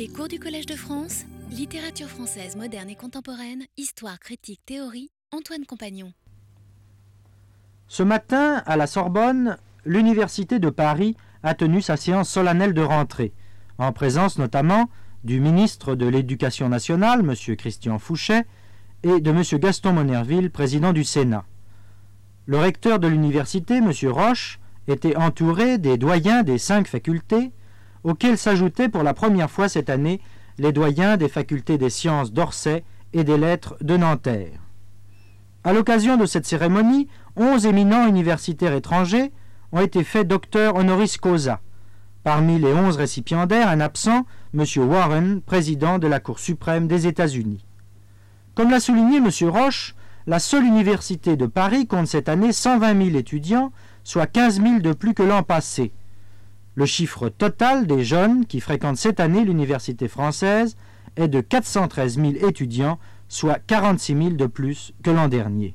Les cours du Collège de France, littérature française moderne et contemporaine, histoire, critique, théorie, Antoine Compagnon. Ce matin, à la Sorbonne, l'Université de Paris a tenu sa séance solennelle de rentrée, en présence notamment du ministre de l'Éducation nationale, M. Christian Fouchet, et de M. Gaston Monerville, président du Sénat. Le recteur de l'université, M. Roche, était entouré des doyens des cinq facultés, auxquels s'ajoutaient pour la première fois cette année les doyens des facultés des sciences d'Orsay et des lettres de Nanterre. À l'occasion de cette cérémonie, onze éminents universitaires étrangers ont été faits docteurs honoris causa. Parmi les onze récipiendaires, un absent, M. Warren, président de la Cour suprême des États-Unis. Comme l'a souligné M. Roche, la seule université de Paris compte cette année 120 000 étudiants, soit 15 000 de plus que l'an passé. Le chiffre total des jeunes qui fréquentent cette année l'université française est de 413 000 étudiants, soit 46 000 de plus que l'an dernier.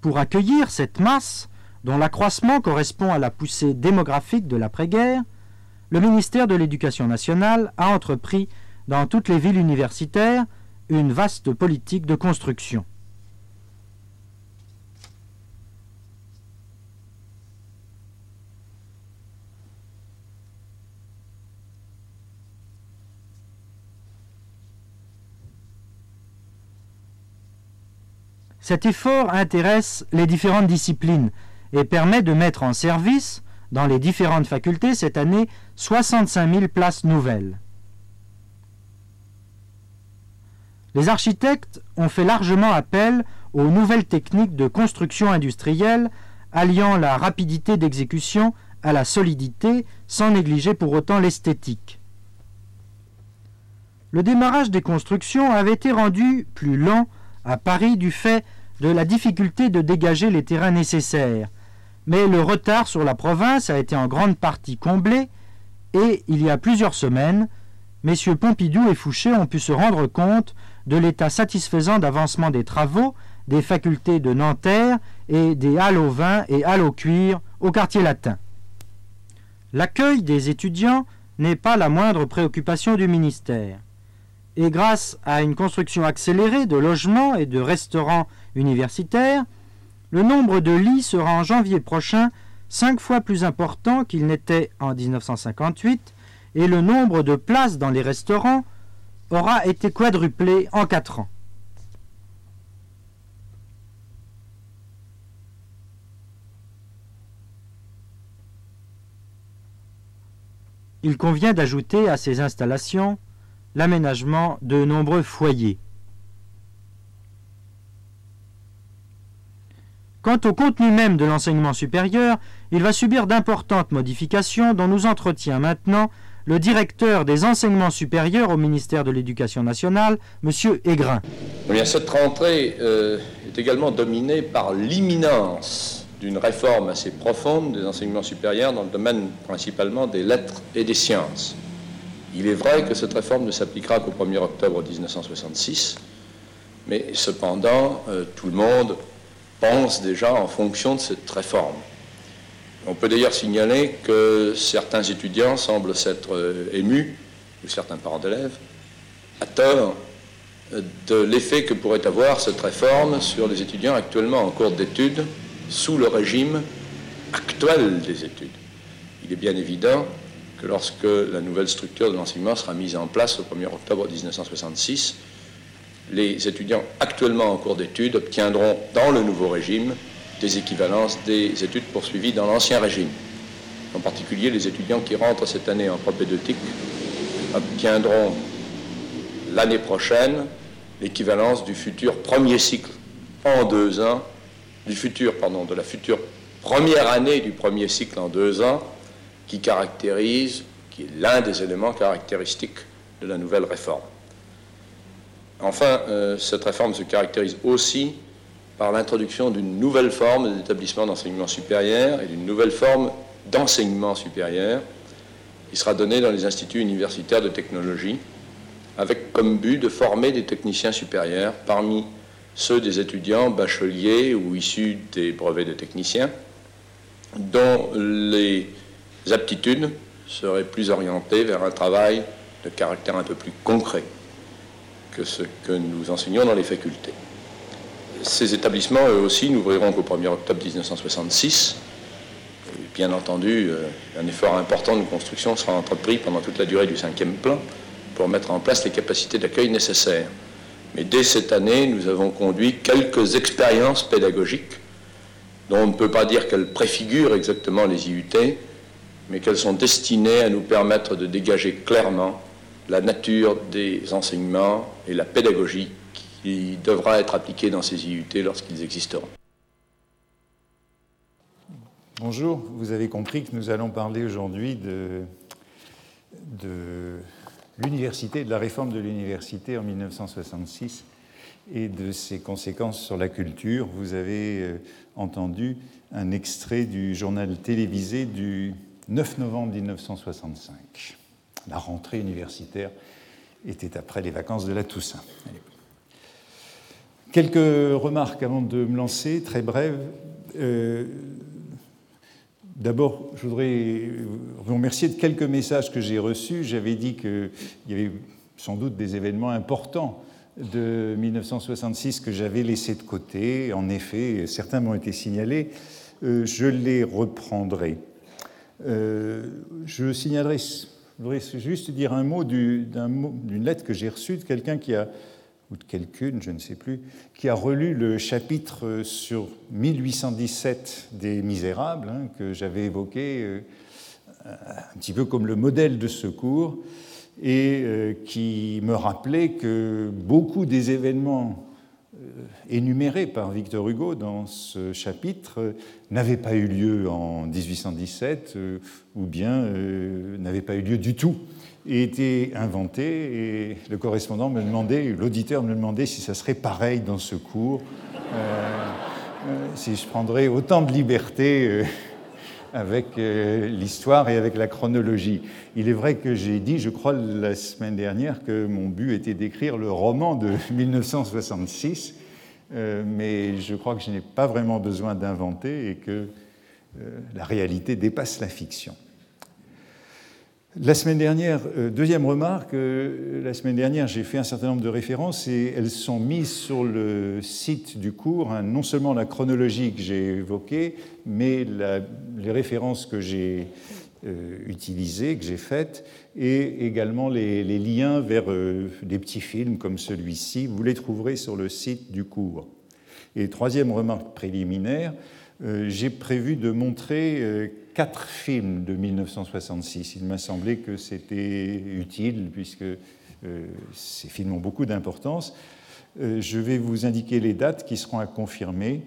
Pour accueillir cette masse, dont l'accroissement correspond à la poussée démographique de l'après-guerre, le ministère de l'Éducation nationale a entrepris dans toutes les villes universitaires une vaste politique de construction. Cet effort intéresse les différentes disciplines et permet de mettre en service, dans les différentes facultés cette année, 65 000 places nouvelles. Les architectes ont fait largement appel aux nouvelles techniques de construction industrielle, alliant la rapidité d'exécution à la solidité, sans négliger pour autant l'esthétique. Le démarrage des constructions avait été rendu plus lent à Paris du fait de la difficulté de dégager les terrains nécessaires, mais le retard sur la province a été en grande partie comblé et, il y a plusieurs semaines, messieurs Pompidou et Fouché ont pu se rendre compte de l'état satisfaisant d'avancement des travaux des facultés de Nanterre et des halles au vin et halles au cuir au quartier latin. L'accueil des étudiants n'est pas la moindre préoccupation du ministère. Et grâce à une construction accélérée de logements et de restaurants universitaires, le nombre de lits sera en janvier prochain cinq fois plus important qu'il n'était en 1958 et le nombre de places dans les restaurants aura été quadruplé en quatre ans. Il convient d'ajouter à ces installations l'aménagement de nombreux foyers. Quant au contenu même de l'enseignement supérieur, il va subir d'importantes modifications dont nous entretient maintenant le directeur des enseignements supérieurs au ministère de l'Éducation nationale, M. Aigrin. Cette rentrée euh, est également dominée par l'imminence d'une réforme assez profonde des enseignements supérieurs dans le domaine principalement des lettres et des sciences. Il est vrai que cette réforme ne s'appliquera qu'au 1er octobre 1966, mais cependant, euh, tout le monde pense déjà en fonction de cette réforme. On peut d'ailleurs signaler que certains étudiants semblent s'être euh, émus, ou certains parents d'élèves, à tort de l'effet que pourrait avoir cette réforme sur les étudiants actuellement en cours d'études sous le régime actuel des études. Il est bien évident que lorsque la nouvelle structure de l'enseignement sera mise en place au 1er octobre 1966, les étudiants actuellement en cours d'études obtiendront dans le nouveau régime des équivalences des études poursuivies dans l'ancien régime. En particulier, les étudiants qui rentrent cette année en propédeutique obtiendront l'année prochaine l'équivalence du futur premier cycle en deux ans, du futur, pardon, de la future première année du premier cycle en deux ans, qui caractérise, qui est l'un des éléments caractéristiques de la nouvelle réforme. Enfin, euh, cette réforme se caractérise aussi par l'introduction d'une nouvelle forme d'établissement d'enseignement supérieur et d'une nouvelle forme d'enseignement supérieur qui sera donnée dans les instituts universitaires de technologie avec comme but de former des techniciens supérieurs parmi ceux des étudiants bacheliers ou issus des brevets de techniciens, dont les aptitudes seraient plus orientées vers un travail de caractère un peu plus concret que ce que nous enseignons dans les facultés. Ces établissements, eux aussi, n'ouvriront qu'au 1er octobre 1966. bien entendu, euh, un effort important de construction sera entrepris pendant toute la durée du cinquième plan pour mettre en place les capacités d'accueil nécessaires. Mais dès cette année, nous avons conduit quelques expériences pédagogiques dont on ne peut pas dire qu'elles préfigurent exactement les IUT, mais qu'elles sont destinées à nous permettre de dégager clairement la nature des enseignements et la pédagogie qui devra être appliquée dans ces IUT lorsqu'ils existeront. Bonjour, vous avez compris que nous allons parler aujourd'hui de, de l'université, de la réforme de l'université en 1966 et de ses conséquences sur la culture. Vous avez euh, entendu un extrait du journal télévisé du 9 novembre 1965. La rentrée universitaire était après les vacances de la Toussaint. Quelques remarques avant de me lancer, très brèves. Euh, D'abord, je voudrais vous remercier de quelques messages que j'ai reçus. J'avais dit qu'il y avait sans doute des événements importants de 1966 que j'avais laissés de côté. En effet, certains m'ont été signalés. Euh, je les reprendrai. Euh, je signalerai, je voudrais juste dire un mot d'une lettre que j'ai reçue de quelqu'un qui a ou de quelqu'une, je ne sais plus, qui a relu le chapitre sur 1817 des Misérables, hein, que j'avais évoqué euh, un petit peu comme le modèle de secours, et euh, qui me rappelait que beaucoup des événements euh, énumérés par Victor Hugo dans ce chapitre n'avaient pas eu lieu en 1817 ou bien n'avaient pas eu lieu du tout été inventé et le correspondant me demandait, l'auditeur me demandait si ça serait pareil dans ce cours, euh, euh, si je prendrais autant de liberté euh, avec l'histoire et avec la chronologie. Il est vrai que j'ai dit, je crois la semaine dernière, que mon but était d'écrire le roman de 1966, mais je crois que je n'ai pas vraiment besoin d'inventer et que la réalité dépasse la fiction. La semaine dernière, euh, deuxième remarque, euh, la semaine dernière j'ai fait un certain nombre de références et elles sont mises sur le site du cours, hein, non seulement la chronologie que j'ai évoquée, mais les références que j'ai euh, utilisées, que j'ai faites, et également les, les liens vers des petits films comme celui-ci. Vous les trouverez sur le site du cours. Et troisième remarque préliminaire, j'ai prévu de montrer quatre films de 1966. Il m'a semblé que c'était utile puisque euh, ces films ont beaucoup d'importance. Euh, je vais vous indiquer les dates qui seront à confirmer.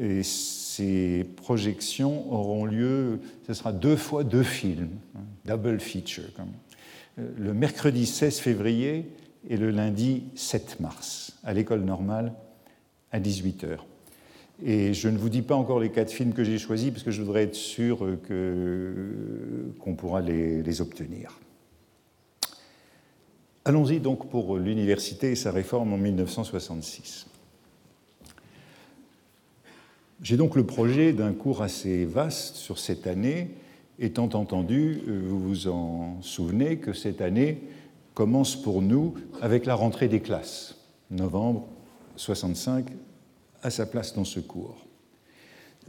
Et ces projections auront lieu, ce sera deux fois deux films, hein, double feature. Euh, le mercredi 16 février et le lundi 7 mars, à l'école normale, à 18h. Et je ne vous dis pas encore les quatre films que j'ai choisis parce que je voudrais être sûr qu'on pourra les, les obtenir. Allons-y donc pour l'université et sa réforme en 1966. J'ai donc le projet d'un cours assez vaste sur cette année, étant entendu, vous vous en souvenez, que cette année commence pour nous avec la rentrée des classes, novembre 65 à sa place dans ce cours.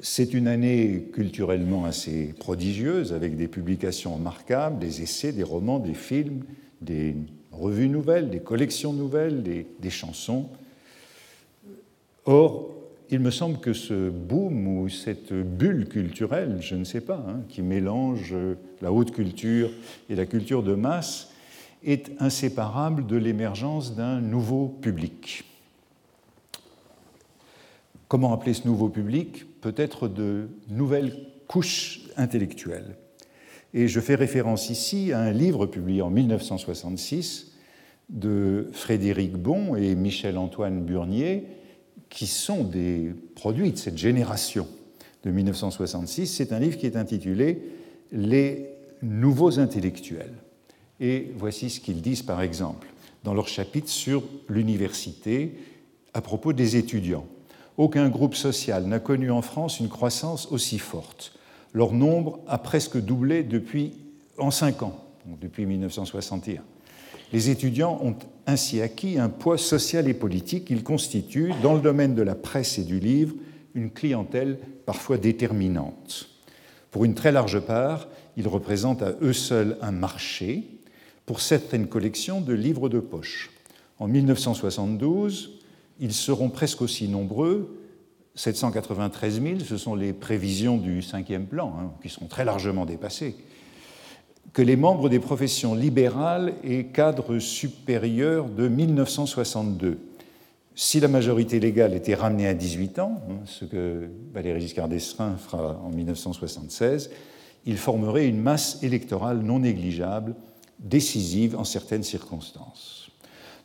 C'est une année culturellement assez prodigieuse, avec des publications remarquables, des essais, des romans, des films, des revues nouvelles, des collections nouvelles, des, chansons. Or, il me semble que ce boom ou cette bulle culturelle, je ne sais pas, hein, qui mélange la haute culture et la culture de masse, est inséparable de l'émergence d'un nouveau public. Comment appeler ce nouveau public Peut-être de nouvelles couches intellectuelles. Et je fais référence ici à un livre publié en 1966 de Frédéric Bon et Michel-Antoine Burnier, qui sont des produits de cette génération de 1966. C'est un livre qui est intitulé Les nouveaux intellectuels. Et voici ce qu'ils disent par exemple dans leur chapitre sur l'université à propos des étudiants. Aucun groupe social n'a connu en France une croissance aussi forte. Leur nombre a presque doublé depuis en cinq ans, depuis 1961. Les étudiants ont ainsi acquis un poids social et politique. Ils constituent, dans le domaine de la presse et du livre, une clientèle parfois déterminante. Pour une très large part, ils représentent à eux seuls un marché pour certaines collections de livres de poche. En 1972, ils seront presque aussi nombreux, 793 000, ce sont les prévisions du cinquième plan, hein, qui sont très largement dépassées, que les membres des professions libérales et cadres supérieurs de 1962. Si la majorité légale était ramenée à 18 ans, hein, ce que Valéry Giscard d'Estaing fera en 1976, il formerait une masse électorale non négligeable, décisive en certaines circonstances.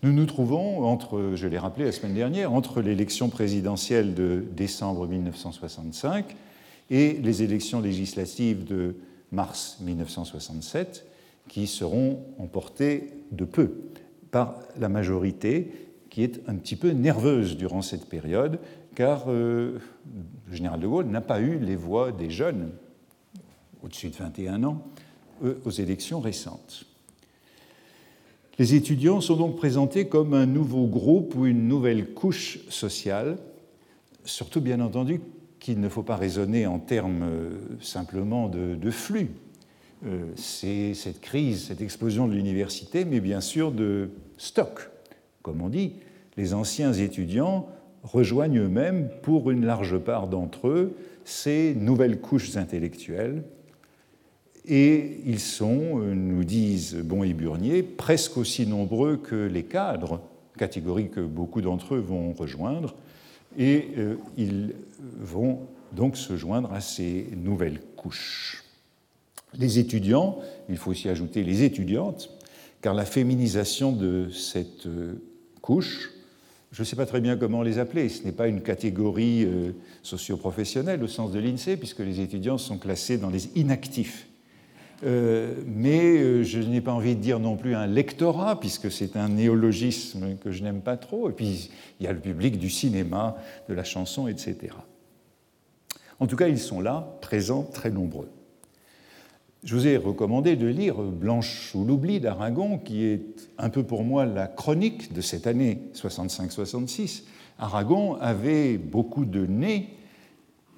Nous nous trouvons entre, je l'ai rappelé la semaine dernière, entre l'élection présidentielle de décembre 1965 et les élections législatives de mars 1967, qui seront emportées de peu par la majorité, qui est un petit peu nerveuse durant cette période, car euh, le général de Gaulle n'a pas eu les voix des jeunes, au-dessus de 21 ans, aux élections récentes. Les étudiants sont donc présentés comme un nouveau groupe ou une nouvelle couche sociale, surtout bien entendu qu'il ne faut pas raisonner en termes euh, simplement de, flux. Euh, c'est cette crise, cette explosion de l'université, mais bien sûr de stock. Comme on dit, les anciens étudiants rejoignent eux-mêmes, pour une large part d'entre eux, ces nouvelles couches intellectuelles et ils sont, euh, nous disent Bon et Burnier, presque aussi nombreux que les cadres, catégorie que beaucoup d'entre eux vont rejoindre, et euh, ils vont donc se joindre à ces nouvelles couches. Les étudiants, il faut aussi ajouter les étudiantes, car la féminisation de cette euh, couche, je ne sais pas très bien comment les appeler, ce n'est pas une catégorie socio-professionnelle au sens de l'INSEE, puisque les étudiants sont classés dans les inactifs euh, mais euh, je n'ai pas envie de dire non plus un lectorat, puisque c'est un néologisme que je n'aime pas trop. Et puis, il y a le public du cinéma, de la chanson, etc. En tout cas, ils sont là, présents, très nombreux. Je vous ai recommandé de lire Blanche sous l'oubli d'Aragon, qui est un peu pour moi la chronique de cette année 65-66. Aragon avait beaucoup de nez.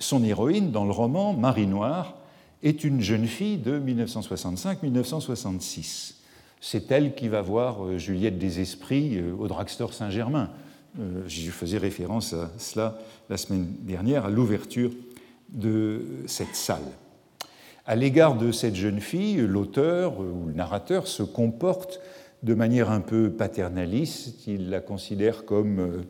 Son héroïne dans le roman Marie Noire est une jeune fille de 1965-1966. C'est elle qui va voir euh, Juliette des Esprits euh, au Drugstore Saint-Germain. Euh, je faisais référence à cela la semaine dernière, à l'ouverture de cette salle. À l'égard de cette jeune fille, l'auteur ou le narrateur se comporte de manière un peu paternaliste. Il la considère comme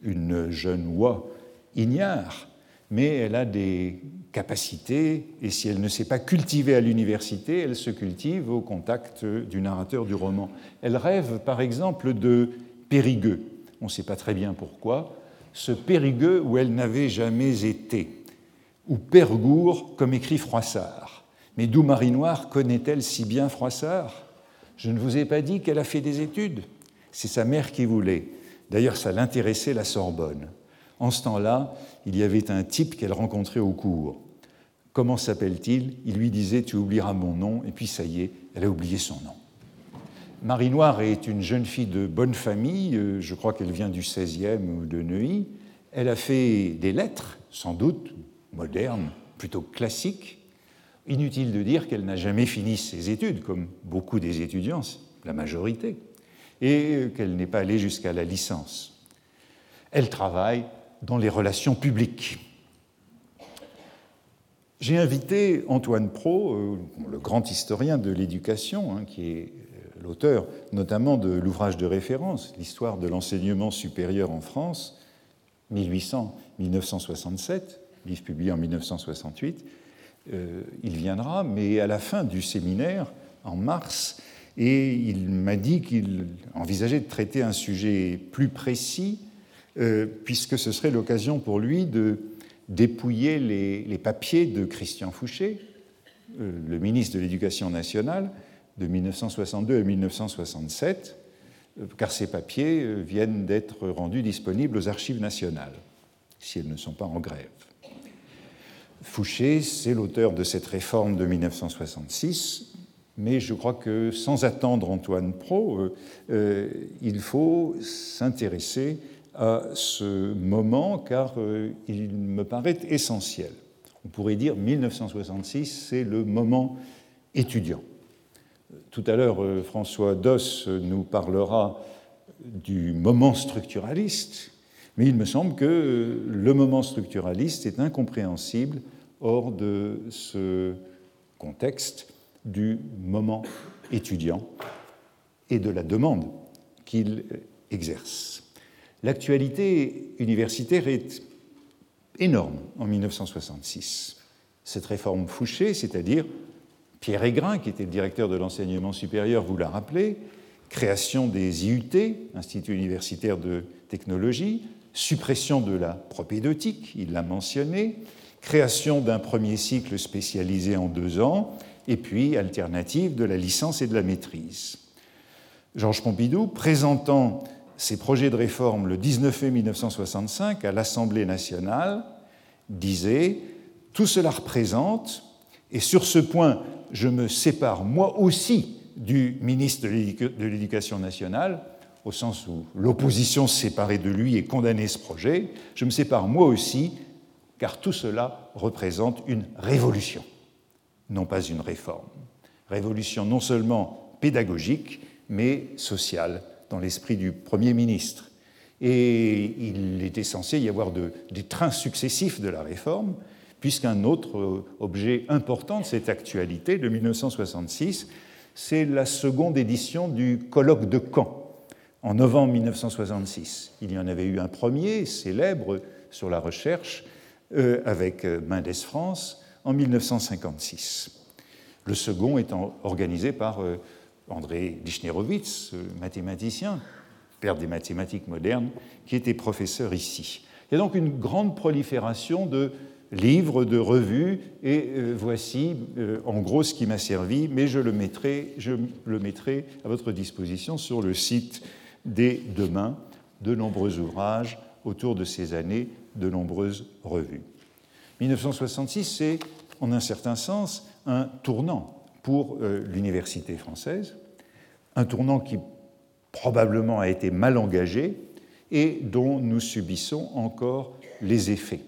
une jeune oie ignare, mais elle a des capacité, et si elle ne s'est pas cultivée à l'université, elle se cultive au contact du narrateur du roman. Elle rêve par exemple de Périgueux, on ne sait pas très bien pourquoi, ce Périgueux où elle n'avait jamais été, ou Pergour, comme écrit Froissart. Mais d'où Marie-Noire connaît-elle si bien Froissart? Je ne vous ai pas dit qu'elle a fait des études. C'est sa mère qui voulait. D'ailleurs, ça l'intéressait la Sorbonne. En ce temps-là, il y avait un type qu'elle rencontrait au cours. Comment s'appelle-t-il? Il lui disait Tu oublieras mon nom, et puis ça y est, elle a oublié son nom. Marie Noire est une jeune fille de bonne famille, euh, je crois qu'elle vient du 16e ou de Neuilly. Elle a fait des lettres, sans doute modernes, plutôt classiques. Inutile de dire qu'elle n'a jamais fini ses études, comme beaucoup des étudiants, la majorité, et qu'elle n'est pas allée jusqu'à la licence. Elle travaille dans les relations publiques. J'ai invité Antoine Pro, euh, le grand historien de l'éducation, hein, qui est euh, l'auteur notamment de l'ouvrage de référence, L'histoire de l'enseignement supérieur en France, 1800-1967, livre publié en 1968. Euh, il viendra, mais à la fin du séminaire, en mars, et il m'a dit qu'il envisageait de traiter un sujet plus précis euh, puisque ce serait l'occasion pour lui de dépouiller les, papiers de Christian Fouché, euh, le ministre de l'Éducation nationale, de 1962 à 1967, car ces papiers viennent d'être rendus disponibles aux archives nationales, si elles ne sont pas en grève. Fouché, c'est l'auteur de cette réforme de 1966, mais je crois que sans attendre Antoine Pro, euh, euh, il faut s'intéresser à ce moment car euh, il me paraît essentiel. On pourrait dire 1966, c'est le moment étudiant. Tout à l'heure, François Doss nous parlera du moment structuraliste, mais il me semble que le moment structuraliste est incompréhensible hors de ce contexte du moment étudiant et de la demande qu'il exerce. L'actualité universitaire est énorme en 1966. Cette réforme Fouché, c'est-à-dire Pierre Aigrin, qui était le directeur de l'enseignement supérieur, vous l'a rappelé, création des IUT, Institut universitaire de technologie, suppression de la propédeutique, il l'a mentionné, création d'un premier cycle spécialisé en deux ans, et puis alternative de la licence et de la maîtrise. Georges Pompidou, présentant ses projets de réforme le 19 mai 1965 à l'Assemblée nationale, disait Tout cela représente, et sur ce point, je me sépare moi aussi du ministre de l'Éducation nationale, au sens où l'opposition séparée de lui et condamnait ce projet, je me sépare moi aussi, car tout cela représente une révolution non pas une réforme. Révolution non seulement pédagogique, mais sociale, dans l'esprit du Premier ministre. Et il était censé y avoir des trains successifs de la réforme, puisqu'un autre objet important de cette actualité de 1966, c'est la seconde édition du colloque de Caen, en novembre 1966. Il y en avait eu un premier, célèbre, sur la recherche, euh, avec Mendes France, en 1956. Le second étant organisé par euh, André Lichnerowitz, mathématicien, père des mathématiques modernes, qui était professeur ici. Il y a donc une grande prolifération de livres, de revues, et euh, voici euh, en gros ce qui m'a servi, mais je le, mettrai, je le mettrai à votre disposition sur le site des Demain, de nombreux ouvrages autour de ces années, de nombreuses revues. 1966, c'est en un certain sens un tournant pour euh, l'université française, un tournant qui probablement a été mal engagé et dont nous subissons encore les effets.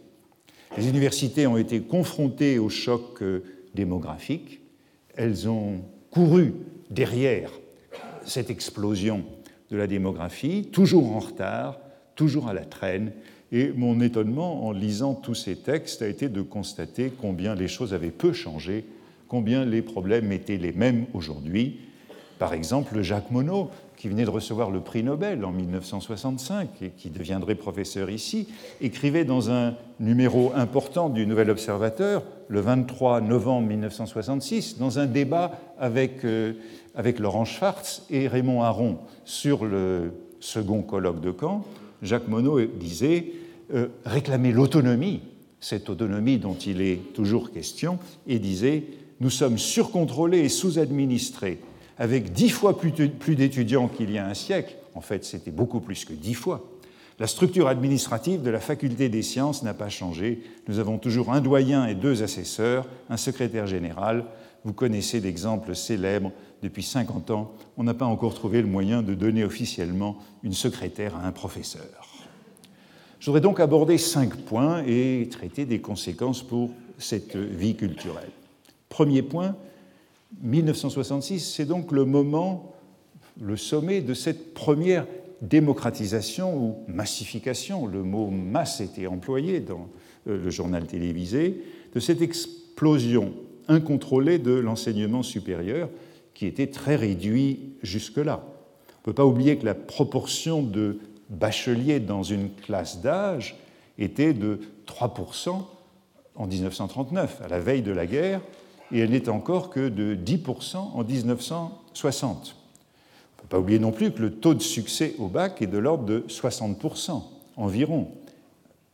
Les universités ont été confrontées au choc euh, démographique, elles ont couru derrière cette explosion de la démographie, toujours en retard, toujours à la traîne, et mon étonnement en lisant tous ces textes a été de constater combien les choses avaient peu changé, combien les problèmes étaient les mêmes aujourd'hui. Par exemple, Jacques Monod, qui venait de recevoir le prix Nobel en 1965 et qui deviendrait professeur ici, écrivait dans un numéro important du Nouvel Observateur, le 23 novembre 1966, dans un débat avec, euh, avec Laurent Schwartz et Raymond Aron sur le second colloque de Caen, Jacques Monod disait euh, réclamer l'autonomie, cette autonomie dont il est toujours question, et disait Nous sommes surcontrôlés et sous-administrés, avec dix fois plus, d'étudiants qu'il y a un siècle. En fait, c'était beaucoup plus que dix fois. La structure administrative de la faculté des sciences n'a pas changé. Nous avons toujours un doyen et deux assesseurs, un secrétaire général. Vous connaissez l'exemple célèbre. Depuis 50 ans, on n'a pas encore trouvé le moyen de donner officiellement une secrétaire à un professeur. Je voudrais donc aborder cinq points et traiter des conséquences pour cette vie culturelle. Premier point, 1966, c'est donc le moment, le sommet de cette première démocratisation ou massification, le mot masse était employé dans euh, le journal télévisé, de cette explosion incontrôlée de l'enseignement supérieur qui était très réduit jusque-là. On ne peut pas oublier que la proportion de bachelier dans une classe d'âge était de 3% en 1939, à la veille de la guerre, et elle n'est encore que de 10% en 1960. On ne peut pas oublier non plus que le taux de succès au bac est de l'ordre de 60% environ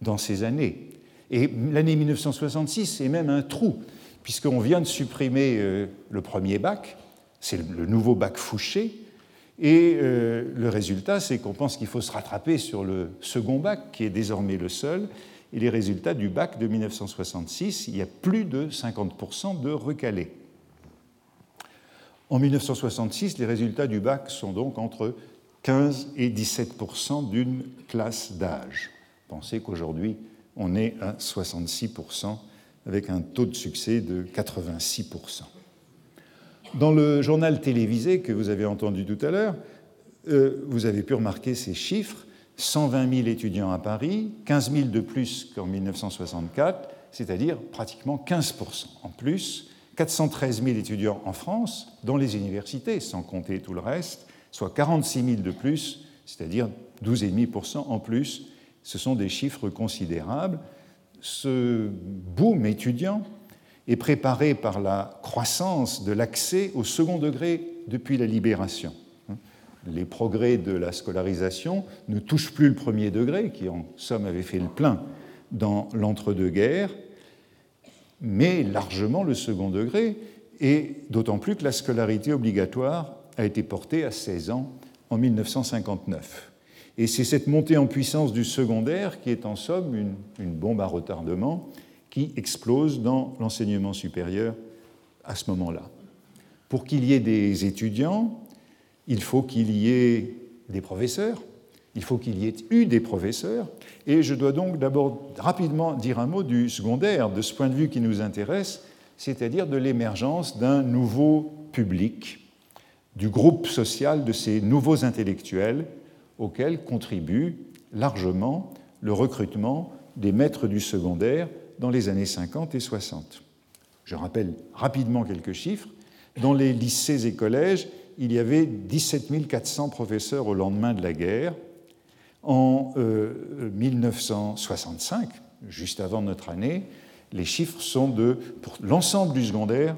dans ces années. Et l'année 1966 est même un trou, puisqu'on vient de supprimer euh, le premier bac, c'est le nouveau bac Fouché, Et euh, le résultat, c'est qu'on pense qu'il faut se rattraper sur le second bac, qui est désormais le seul. Et les résultats du bac de 1966, il y a plus de 50% de recalés. En 1966, les résultats du bac sont donc entre 15 et 17% d'une classe d'âge. Pensez qu'aujourd'hui, on est à 66% avec un taux de succès de 86%. Dans le journal télévisé que vous avez entendu tout à l'heure, euh, vous avez pu remarquer ces chiffres. 120 000 étudiants à Paris, 15 000 de plus qu'en 1964, c'est-à-dire pratiquement 15% en plus, 413 000 étudiants en France, dans les universités, sans compter tout le reste, soit 46 000 de plus, c'est-à-dire 12,5% en plus. Ce sont des chiffres considérables. Ce boom étudiant est préparé par la croissance de l'accès au second degré depuis la libération. Les progrès de la scolarisation ne touchent plus le premier degré, qui en somme avait fait le plein dans l'entre-deux-guerres, mais largement le second degré, et d'autant plus que la scolarité obligatoire a été portée à 16 ans en 1959. Et c'est cette montée en puissance du secondaire qui est en somme une, une bombe à retardement qui explose dans l'enseignement supérieur à ce moment-là. Pour qu'il y ait des étudiants, il faut qu'il y ait des professeurs, il faut qu'il y ait eu des professeurs, et je dois donc d'abord rapidement dire un mot du secondaire, de ce point de vue qui nous intéresse, c'est-à-dire de l'émergence d'un nouveau public, du groupe social de ces nouveaux intellectuels auxquels contribue largement le recrutement des maîtres du secondaire dans les années 50 et 60. Je rappelle rapidement quelques chiffres. Dans les lycées et collèges, il y avait 17 400 professeurs au lendemain de la guerre. En 1965, euh, juste avant notre année, les chiffres sont de, pour l'ensemble du secondaire,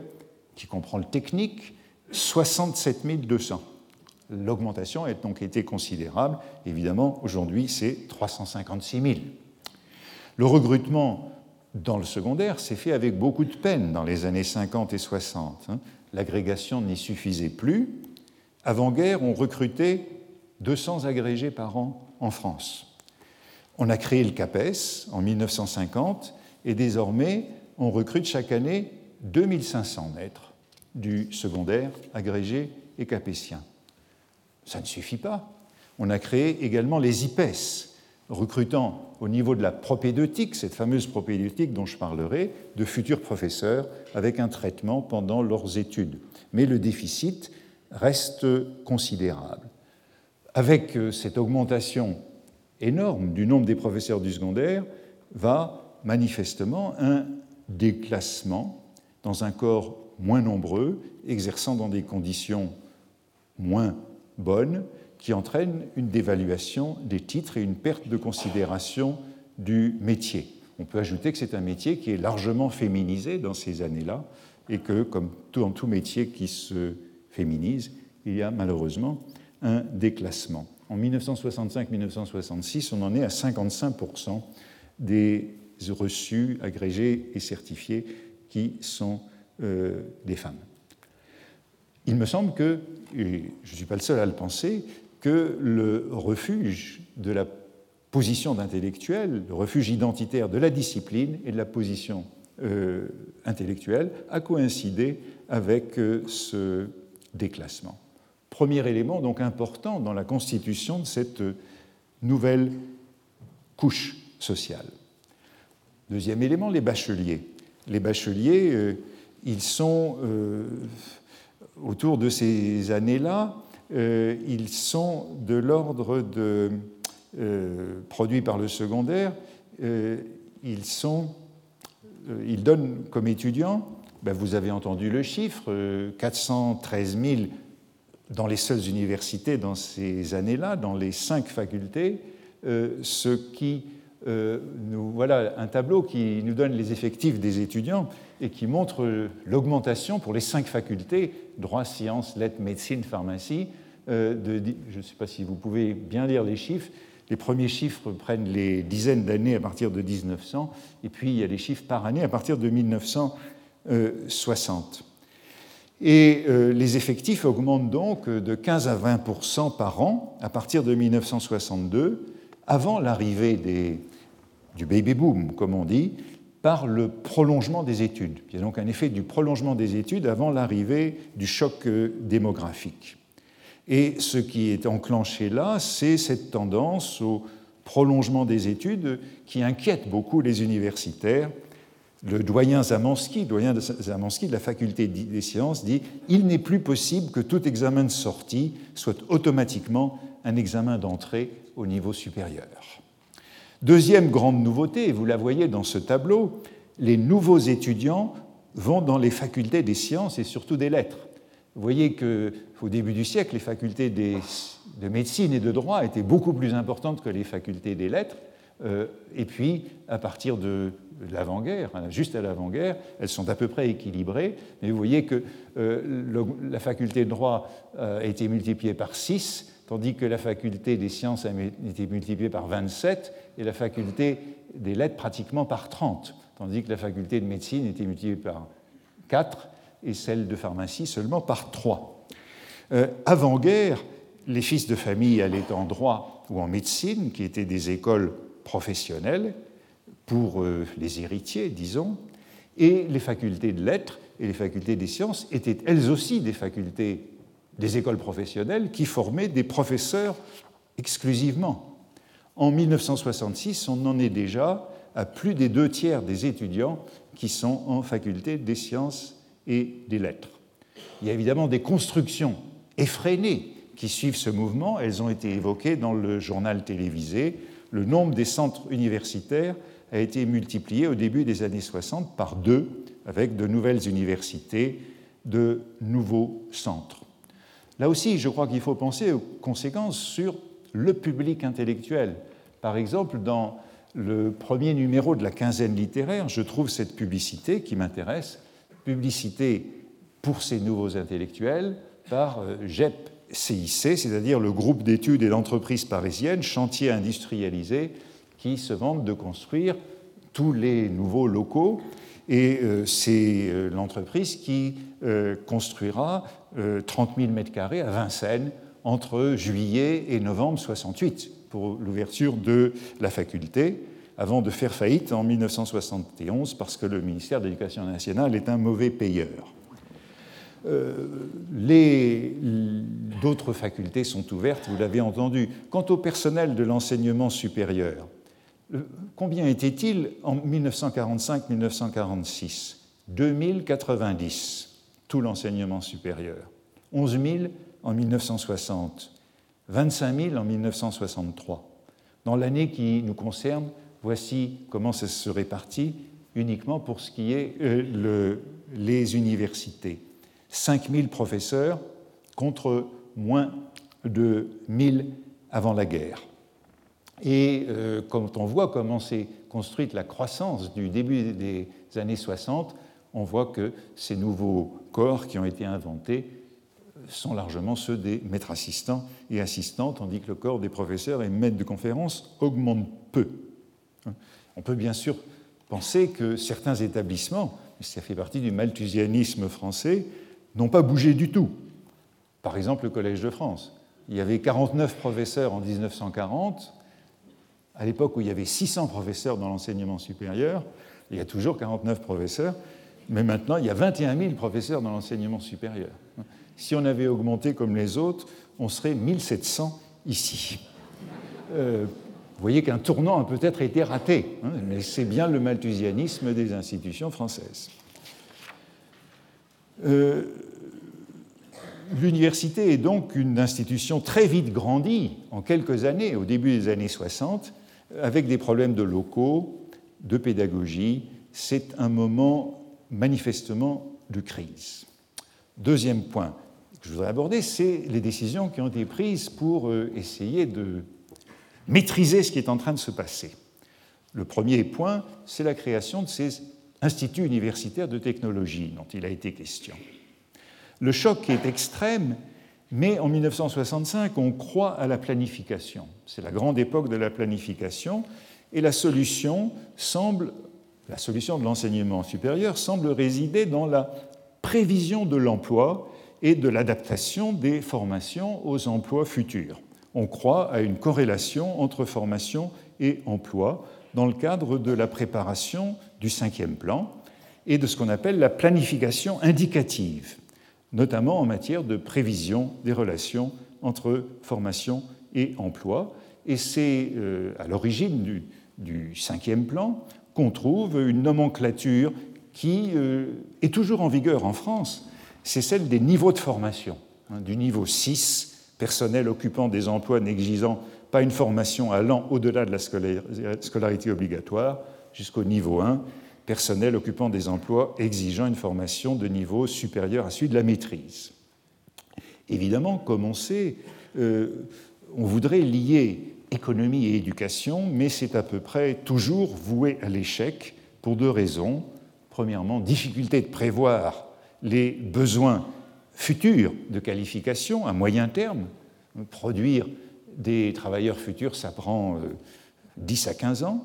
qui comprend le technique, 67 200. L'augmentation a donc été considérable. Évidemment, aujourd'hui, c'est 356 000. Le recrutement dans le secondaire s'est fait avec beaucoup de peine dans les années 50 et 60. Hein. L'agrégation n'y suffisait plus. Avant-guerre, on recrutait 200 agrégés par an en France. On a créé le CAPES en 1950 et désormais, on recrute chaque année 2500 maîtres du secondaire agrégé et capétien. Ça ne suffit pas. On a créé également les IPES, recrutant au niveau de la propédeutique, cette fameuse propédeutique dont je parlerai, de futurs professeurs avec un traitement pendant leurs études. Mais le déficit reste considérable. Avec euh, cette augmentation énorme du nombre des professeurs du secondaire, va manifestement un déclassement dans un corps moins nombreux, exerçant dans des conditions moins bonnes, qui entraîne une dévaluation des titres et une perte de considération du métier. On peut ajouter que c'est un métier qui est largement féminisé dans ces années-là et que, comme dans tout métier qui se féminise, il y a malheureusement un déclassement. En 1965-1966, on en est à 55% des reçus agrégés et certifiés qui sont euh, des femmes. Il me semble que, et je ne suis pas le seul à le penser, que le refuge de la position d'intellectuel, le refuge identitaire de la discipline et de la position euh, intellectuelle a coïncidé avec euh, ce déclassement. Premier élément donc important dans la constitution de cette nouvelle couche sociale. Deuxième élément, les bacheliers. Les bacheliers, euh, ils sont autour de ces années-là euh, ils sont de l'ordre de euh, produits par le secondaire, euh, ils, sont, ils donnent comme étudiants, ben vous avez entendu le chiffre, 413 000 dans les seules universités dans ces années-là, dans les cinq facultés, ce qui nous voilà un tableau qui nous donne les effectifs des étudiants et qui montre l'augmentation pour les cinq facultés droit, sciences, lettres, médecine, pharmacie, euh, je ne sais pas si vous pouvez bien lire les chiffres. Les premiers chiffres prennent les dizaines d'années à partir de 1900, et puis il y a les chiffres par année à partir de 1960. Et euh, les effectifs augmentent donc de 15 à 20% par an à partir de 1962, avant l'arrivée du baby boom, comme on dit, par le prolongement des études. Il y a donc un effet du prolongement des études avant l'arrivée du choc euh, démographique. Et ce qui est enclenché là, c'est cette tendance au prolongement des études qui inquiète beaucoup les universitaires le doyen Zamansky, doyen de de la faculté des sciences, dit Il n'est plus possible que tout examen de sortie soit automatiquement un examen d'entrée au niveau supérieur. Deuxième grande nouveauté, et vous la voyez dans ce tableau, les nouveaux étudiants vont dans les facultés des sciences et surtout des lettres. Vous voyez qu'au début du siècle, les facultés de médecine et de droit étaient beaucoup plus importantes que les facultés des lettres. Euh, et puis, à partir de l'avant-guerre, hein, juste à l'avant-guerre, elles sont à peu près équilibrées, mais vous voyez que euh, la faculté de droit euh, a été multipliée par 6, tandis que la faculté des sciences a été multipliée par 27, et la faculté des lettres pratiquement par 30, tandis que la faculté de médecine a été multipliée par 4, et celle de pharmacie seulement par 3. Euh, avant-guerre, les fils de famille allaient en droit ou en médecine, qui étaient des écoles professionnelles, pour euh, les héritiers, disons, et les facultés de lettres et les facultés des sciences étaient elles aussi des facultés des écoles professionnelles qui formaient des professeurs exclusivement. En 1966, on en est déjà à plus des deux tiers des étudiants qui sont en faculté des sciences et des lettres. Il y a évidemment des constructions effrénées qui suivent ce mouvement. Elles ont été évoquées dans le journal télévisé. Le nombre des centres universitaires a été multiplié au début des années 60 par deux, avec de nouvelles universités, de nouveaux centres. Là aussi, je crois qu'il faut penser aux conséquences sur le public intellectuel. Par exemple, dans le premier numéro de la quinzaine littéraire, je trouve cette publicité qui m'intéresse, publicité pour ces nouveaux intellectuels par GEP CIC, c'est-à-dire le groupe d'études et d'entreprises parisiennes, chantier industrialisé, qui se vantent de construire tous les nouveaux locaux. Et euh, c'est euh, l'entreprise qui euh, construira 30 000 m2 à Vincennes entre juillet et novembre 68 pour l'ouverture de la faculté, avant de faire faillite en 1971 parce que le ministère de l'Éducation nationale est un mauvais payeur. D'autres facultés sont ouvertes, vous l'avez entendu. Quant au personnel de l'enseignement supérieur, combien était-il en 1945-1946 2090, tout l'enseignement supérieur. 11 000 en 1960, 25 000 en 1963. Dans l'année qui nous concerne, voici comment ça se répartit uniquement pour ce qui est euh, les universités. 5 000 professeurs contre moins de 1 000 avant la guerre. Et euh, quand on voit comment s'est construite la croissance du début des années 60, on voit que ces nouveaux corps qui ont été inventés sont largement ceux des maîtres assistants et assistants, tandis que le corps des professeurs et maîtres de conférences augmente peu. On peut bien sûr penser que certains établissements, ça fait partie du malthusianisme français, n'ont pas bougé du tout. Par exemple, le Collège de France. Il y avait 49 professeurs en 1940, à l'époque où il y avait 600 professeurs dans l'enseignement supérieur, il y a toujours 49 professeurs, mais maintenant il y a 21 000 professeurs dans l'enseignement supérieur. Si on avait augmenté comme les autres, on serait 1700 ici. Euh, vous voyez qu'un tournant a peut-être été raté, hein, mais c'est bien le malthusianisme des institutions françaises. Euh, l'université est donc une institution très vite grandie en quelques années, au début des années 60, avec des problèmes de locaux, de pédagogie. C'est un moment manifestement de crise. Deuxième point que je voudrais aborder, c'est les décisions qui ont été prises pour euh, essayer de maîtriser ce qui est en train de se passer. Le premier point, c'est la création de ces instituts universitaires de technologie dont il a été question. Le choc est extrême mais en 1965, on croit à la planification. C'est la grande époque de la planification, et la solution semble, la solution de l'enseignement supérieur semble résider dans la prévision de l'emploi et de l'adaptation des formations aux emplois futurs. On croit à une corrélation entre formation et emploi dans le cadre de la préparation du cinquième plan et de ce qu'on appelle la planification indicative, notamment en matière de prévision des relations entre formation et emploi. Et c'est euh, à l'origine du, cinquième plan qu'on trouve une nomenclature qui euh, est toujours en vigueur en France, c'est celle des niveaux de formation, hein, du niveau 6, personnel occupant des emplois n'exigeant pas une formation allant au-delà de la scolarité obligatoire, jusqu'au niveau 1, personnel occupant des emplois exigeant une formation de niveau supérieur à celui de la maîtrise. Évidemment, comme on sait, euh, on voudrait lier économie et éducation, mais c'est à peu près toujours voué à l'échec pour deux raisons. Premièrement, difficulté de prévoir les besoins futurs de qualification à moyen terme. Produire des travailleurs futurs, ça prend 10 euh, à 15 ans.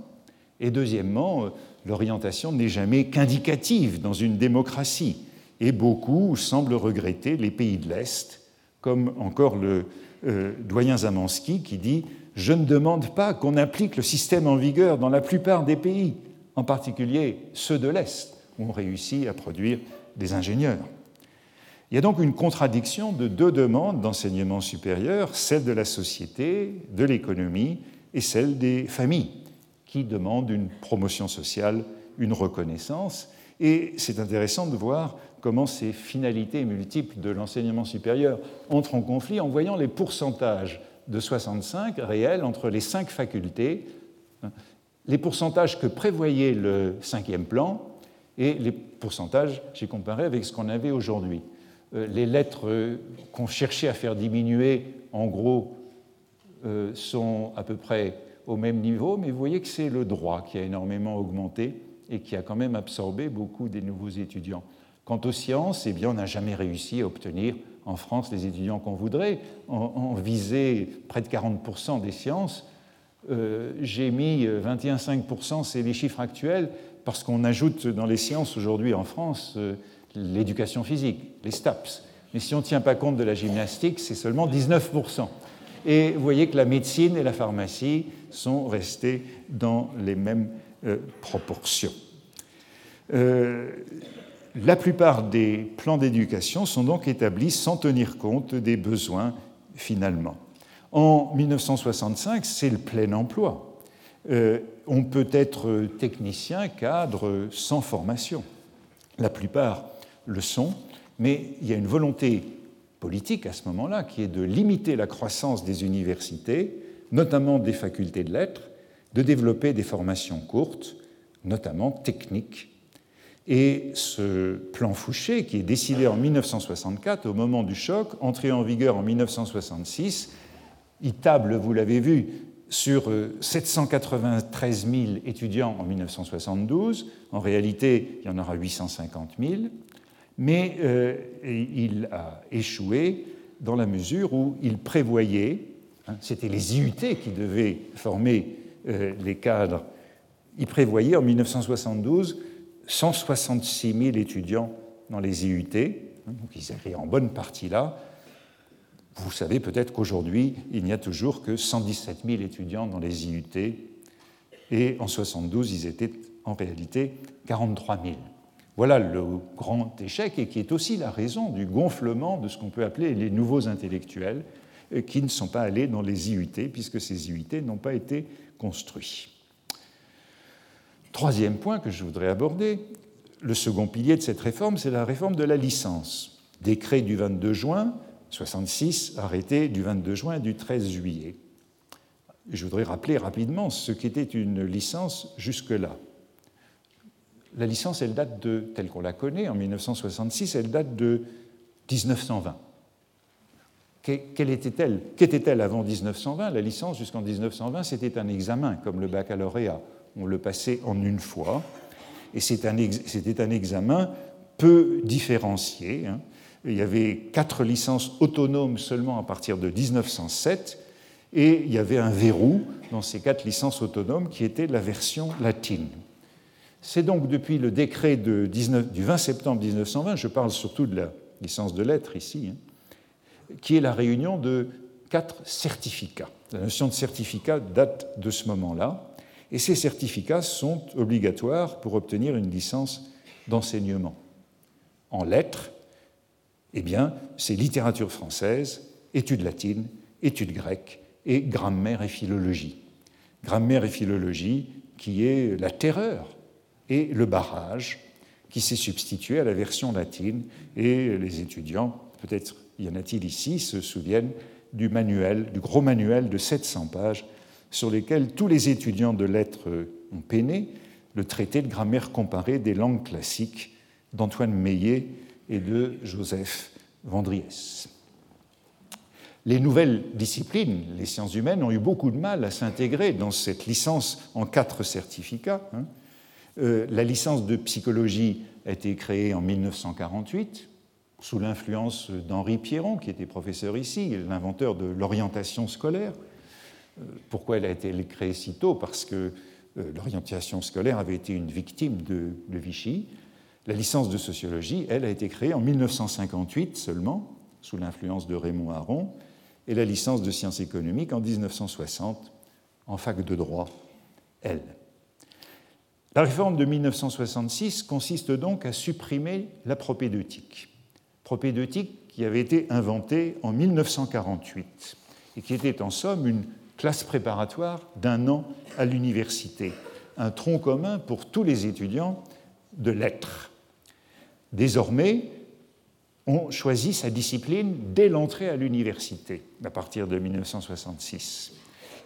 Et deuxièmement, euh, l'orientation n'est jamais qu'indicative dans une démocratie. Et beaucoup semblent regretter les pays de l'Est, comme encore le euh, doyen Zamansky qui dit Je ne demande pas qu'on applique le système en vigueur dans la plupart des pays, en particulier ceux de l'Est, où on réussit à produire des ingénieurs. Il y a donc une contradiction de deux demandes d'enseignement supérieur, celle de la société, de l'économie et celle des familles, qui demandent une promotion sociale, une reconnaissance. Et c'est intéressant de voir comment ces finalités multiples de l'enseignement supérieur entrent en conflit en voyant les pourcentages de 65 réels entre les cinq facultés, les pourcentages que prévoyait le cinquième plan et les pourcentages, j'ai comparé avec ce qu'on avait aujourd'hui. Euh, les lettres qu'on cherchait à faire diminuer, en gros, euh, sont à peu près au même niveau, mais vous voyez que c'est le droit qui a énormément augmenté et qui a quand même absorbé beaucoup des nouveaux étudiants. Quant aux sciences, eh bien, on n'a jamais réussi à obtenir en France les étudiants qu'on voudrait. On, visait près de 40% des sciences. Euh, j'ai mis 21,5%, c'est les chiffres actuels, parce qu'on ajoute dans les sciences aujourd'hui en France l'éducation physique, les STAPS. Mais si on ne tient pas compte de la gymnastique, c'est seulement 19%. Et vous voyez que la médecine et la pharmacie sont restées dans les mêmes euh, proportions. Euh, la plupart des plans d'éducation sont donc établis sans tenir compte des besoins finalement. En 1965, c'est le plein emploi. Euh, on peut être technicien, cadre, sans formation. La plupart le sont, mais il y a une volonté politique à ce moment-là qui est de limiter la croissance des universités, notamment des facultés de lettres, de développer des formations courtes, notamment techniques. Et ce plan Fouché, qui est décidé en 1964, au moment du choc, entré en vigueur en 1966, il table, vous l'avez vu, sur 793 000 étudiants en 1972. En réalité, il y en aura 850 000 mais euh, il a échoué dans la mesure où il prévoyait, hein, c'était les IUT qui devaient former euh, les cadres, il prévoyait en 1972 166 000 étudiants dans les IUT, hein, donc ils étaient en bonne partie là. Vous savez peut-être qu'aujourd'hui, il n'y a toujours que 117 000 étudiants dans les IUT, et en 1972, ils étaient en réalité 43 000. Voilà le grand échec et qui est aussi la raison du gonflement de ce qu'on peut appeler les nouveaux intellectuels euh, qui ne sont pas allés dans les IUT puisque ces IUT n'ont pas été construits. Troisième point que je voudrais aborder, le second pilier de cette réforme, c'est la réforme de la licence. Décret du 22 juin 66, arrêté du 22 juin du 13 juillet. Je voudrais rappeler rapidement ce qu'était une licence jusque-là la licence, elle date de, telle qu'on la connaît, en 1966, elle date de 1920. Quelle était-elle Qu'était-elle avant 1920 La licence, jusqu'en 1920, c'était un examen, comme le baccalauréat. On le passait en une fois. Et c'était un, examen peu différencié. Hein. Il y avait quatre licences autonomes seulement à partir de 1907. Et il y avait un verrou dans ces quatre licences autonomes qui était la version latine. C'est donc depuis le décret du 20 septembre 1920, je parle surtout de la licence de lettres ici, hein, qui est la réunion de quatre certificats. La notion de certificat date de ce moment-là, et ces certificats sont obligatoires pour obtenir une licence d'enseignement. En lettres, eh bien, c'est littérature française, études latines, études grecques et grammaire et philologie. Grammaire et philologie qui est la terreur et le barrage qui s'est substitué à la version latine et les étudiants, peut-être y en a-t-il ici, se souviennent du manuel, du gros manuel de 700 pages sur lesquels tous les étudiants de lettres ont peiné, le traité de grammaire comparée des langues classiques d'Antoine Meillet et de Joseph Vendriès. Les nouvelles disciplines, les sciences humaines, ont eu beaucoup de mal à s'intégrer dans cette licence en quatre certificats. Hein. Euh, la licence de psychologie a été créée en 1948 sous l'influence d'Henri Pierron, qui était professeur ici, l'inventeur de l'orientation scolaire. Euh, pourquoi elle a été créée si tôt? Parce que euh, l'orientation scolaire avait été une victime de, Vichy. La licence de sociologie, elle, a été créée en 1958 seulement, sous l'influence de Raymond Aron, et la licence de sciences économiques en 1960, en fac de droit, elle. La réforme de 1966 consiste donc à supprimer la propédeutique propédeutique qui avait été inventée en 1948 et qui était en somme une classe préparatoire d'un an à l'université, un tronc commun pour tous les étudiants de lettres. Désormais, on choisit sa discipline dès l'entrée à l'université, à partir de 1966.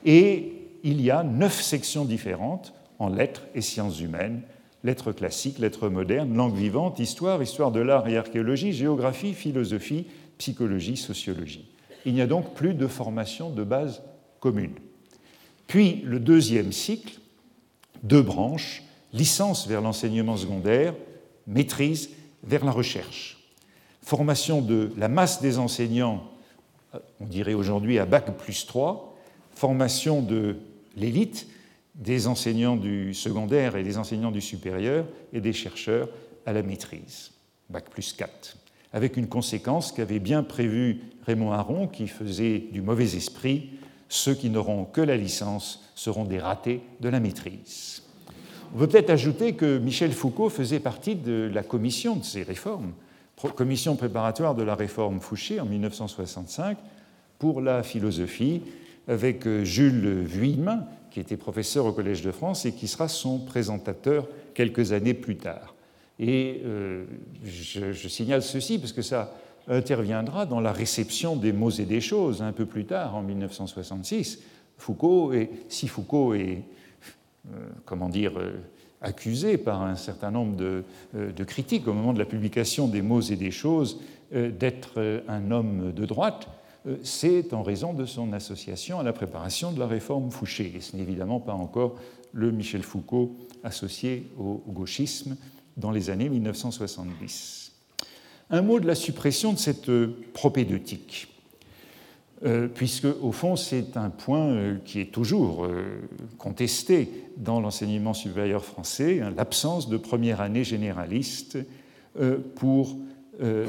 Et il y a neuf sections différentes en lettres et sciences humaines lettres classiques, lettres modernes, langue vivante, histoire, histoire de l'art et archéologie, géographie, philosophie, psychologie, sociologie. Il n'y a donc plus de formation de base commune. Puis le deuxième cycle, deux branches, licence vers l'enseignement secondaire, maîtrise vers la recherche. Formation de la masse des enseignants, on dirait aujourd'hui à bac plus 3, formation de l'élite, des enseignants du secondaire et des enseignants du supérieur et des chercheurs à la maîtrise, Bac plus 4, avec une conséquence qu'avait bien prévue Raymond Aron, qui faisait du mauvais esprit ceux qui n'auront que la licence seront des ratés de la maîtrise. On peut peut-être ajouter que Michel Foucault faisait partie de la commission de ces réformes, commission préparatoire de la réforme Fouché en 1965 pour la philosophie, avec Jules Vuillemin, qui était professeur au Collège de France et qui sera son présentateur quelques années plus tard. Et euh, je, signale ceci parce que ça interviendra dans la réception des mots et des choses un peu plus tard, en 1966. Foucault, et si Foucault est, euh, comment dire, euh, accusé par un certain nombre de, de, critiques au moment de la publication des mots et des choses d'être un homme de droite, c'est en raison de son association à la préparation de la réforme Fouché. Et ce n'est évidemment pas encore le Michel Foucault associé au gauchisme dans les années 1970. Un mot de la suppression de cette propédeutique, euh, puisque au fond c'est un point euh, qui est toujours contesté dans l'enseignement supérieur français, hein, l'absence de première année généraliste pour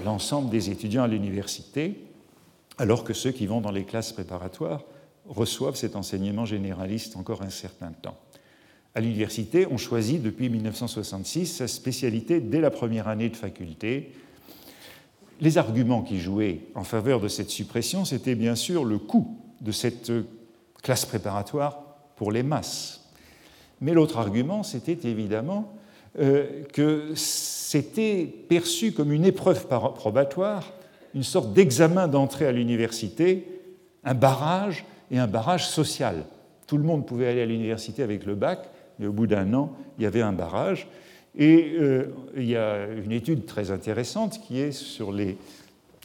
l'ensemble des étudiants à l'université alors que ceux qui vont dans les classes préparatoires reçoivent cet enseignement généraliste encore un certain temps. À l'université, on choisit depuis 1966 sa spécialité dès la première année de faculté. Les arguments qui jouaient en faveur de cette suppression, c'était bien sûr le coût de cette classe préparatoire pour les masses. Mais l'autre argument, c'était évidemment euh, que c'était perçu comme une épreuve probatoire une sorte d'examen d'entrée à l'université, un barrage et un barrage social. Tout le monde pouvait aller à l'université avec le bac, mais au bout d'un an, il y avait un barrage. Et euh, il y a une étude très intéressante qui est sur les,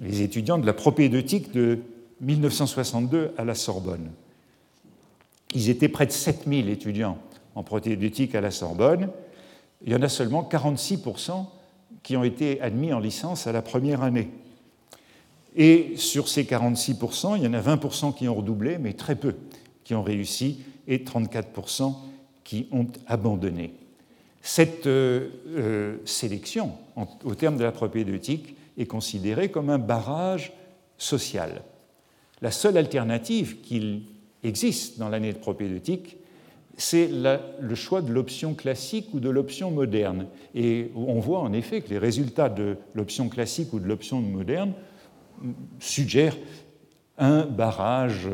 les étudiants de la propédeutique de 1962 à la Sorbonne. Ils étaient près de 7000 étudiants en propédeutique à la Sorbonne. Il y en a seulement 46% qui ont été admis en licence à la première année. Et sur ces 46%, il y en a 20% qui ont redoublé, mais très peu qui ont réussi, et 34% qui ont abandonné. Cette euh, euh, sélection, au terme de la propédeutique, est considérée comme un barrage social. La seule alternative qu'il existe dans l'année de propédeutique, c'est le choix de l'option classique ou de l'option moderne. Et on voit en effet que les résultats de l'option classique ou de l'option moderne suggèrent un barrage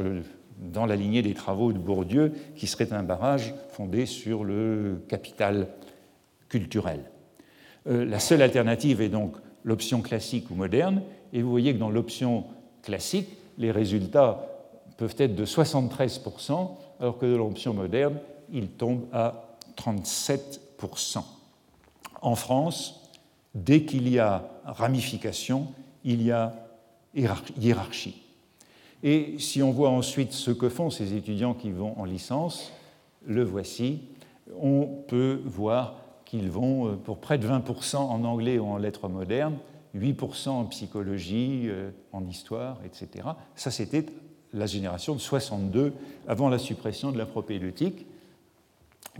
dans la lignée des travaux de Bourdieu, qui serait un barrage fondé sur le capital culturel. Euh, la seule alternative est donc l'option classique ou moderne, et vous voyez que dans l'option classique, les résultats peuvent être de 73%, alors que dans l'option moderne, ils tombent à 37%. En France, dès qu'il y a ramification, il y a hiérarchie. Et si on voit ensuite ce que font ces étudiants qui vont en licence, le voici, on peut voir qu'ils vont euh, pour près de 20% en anglais ou en lettres modernes, 8% en psychologie, euh, en histoire, etc. Ça, c'était la génération de 62, avant la suppression de la propédeutique,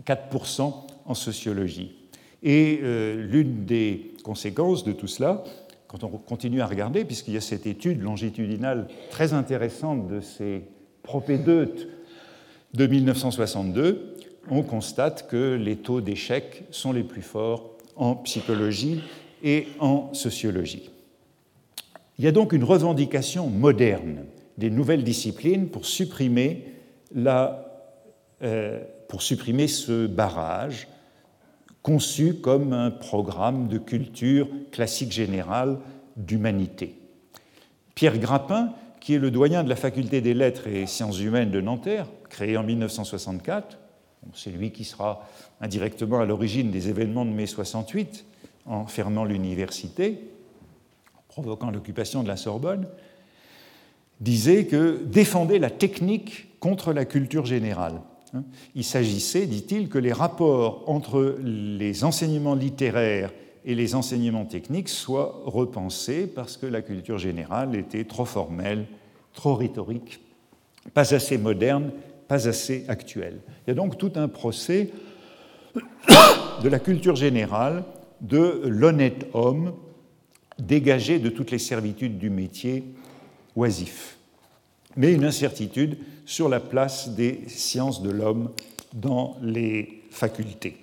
4% en sociologie. Et euh, l'une des conséquences de tout cela, quand on continue à regarder, puisqu'il y a cette étude longitudinale très intéressante de ces propédeutes de 1962, on constate que les taux d'échec sont les plus forts en psychologie et en sociologie. Il y a donc une revendication moderne des nouvelles disciplines pour supprimer, euh, pour supprimer ce barrage conçu comme un programme de culture classique générale d'humanité. Pierre Grappin, qui est le doyen de la faculté des lettres et sciences humaines de Nanterre, créé en 1964, c'est lui qui sera indirectement à l'origine des événements de mai 68, en fermant l'université, en provoquant l'occupation de la Sorbonne, disait que défendait la technique contre la culture générale. Hein. Il s'agissait, dit-il, que les rapports entre les enseignements littéraires et les enseignements techniques soient repensés parce que la culture générale était trop formelle, trop rhétorique, pas assez moderne, pas assez actuelle. Il y a donc tout un procès de la culture générale, de l'honnête homme dégagé de toutes les servitudes du métier oisif, mais une incertitude sur la place des sciences de l'homme dans les facultés.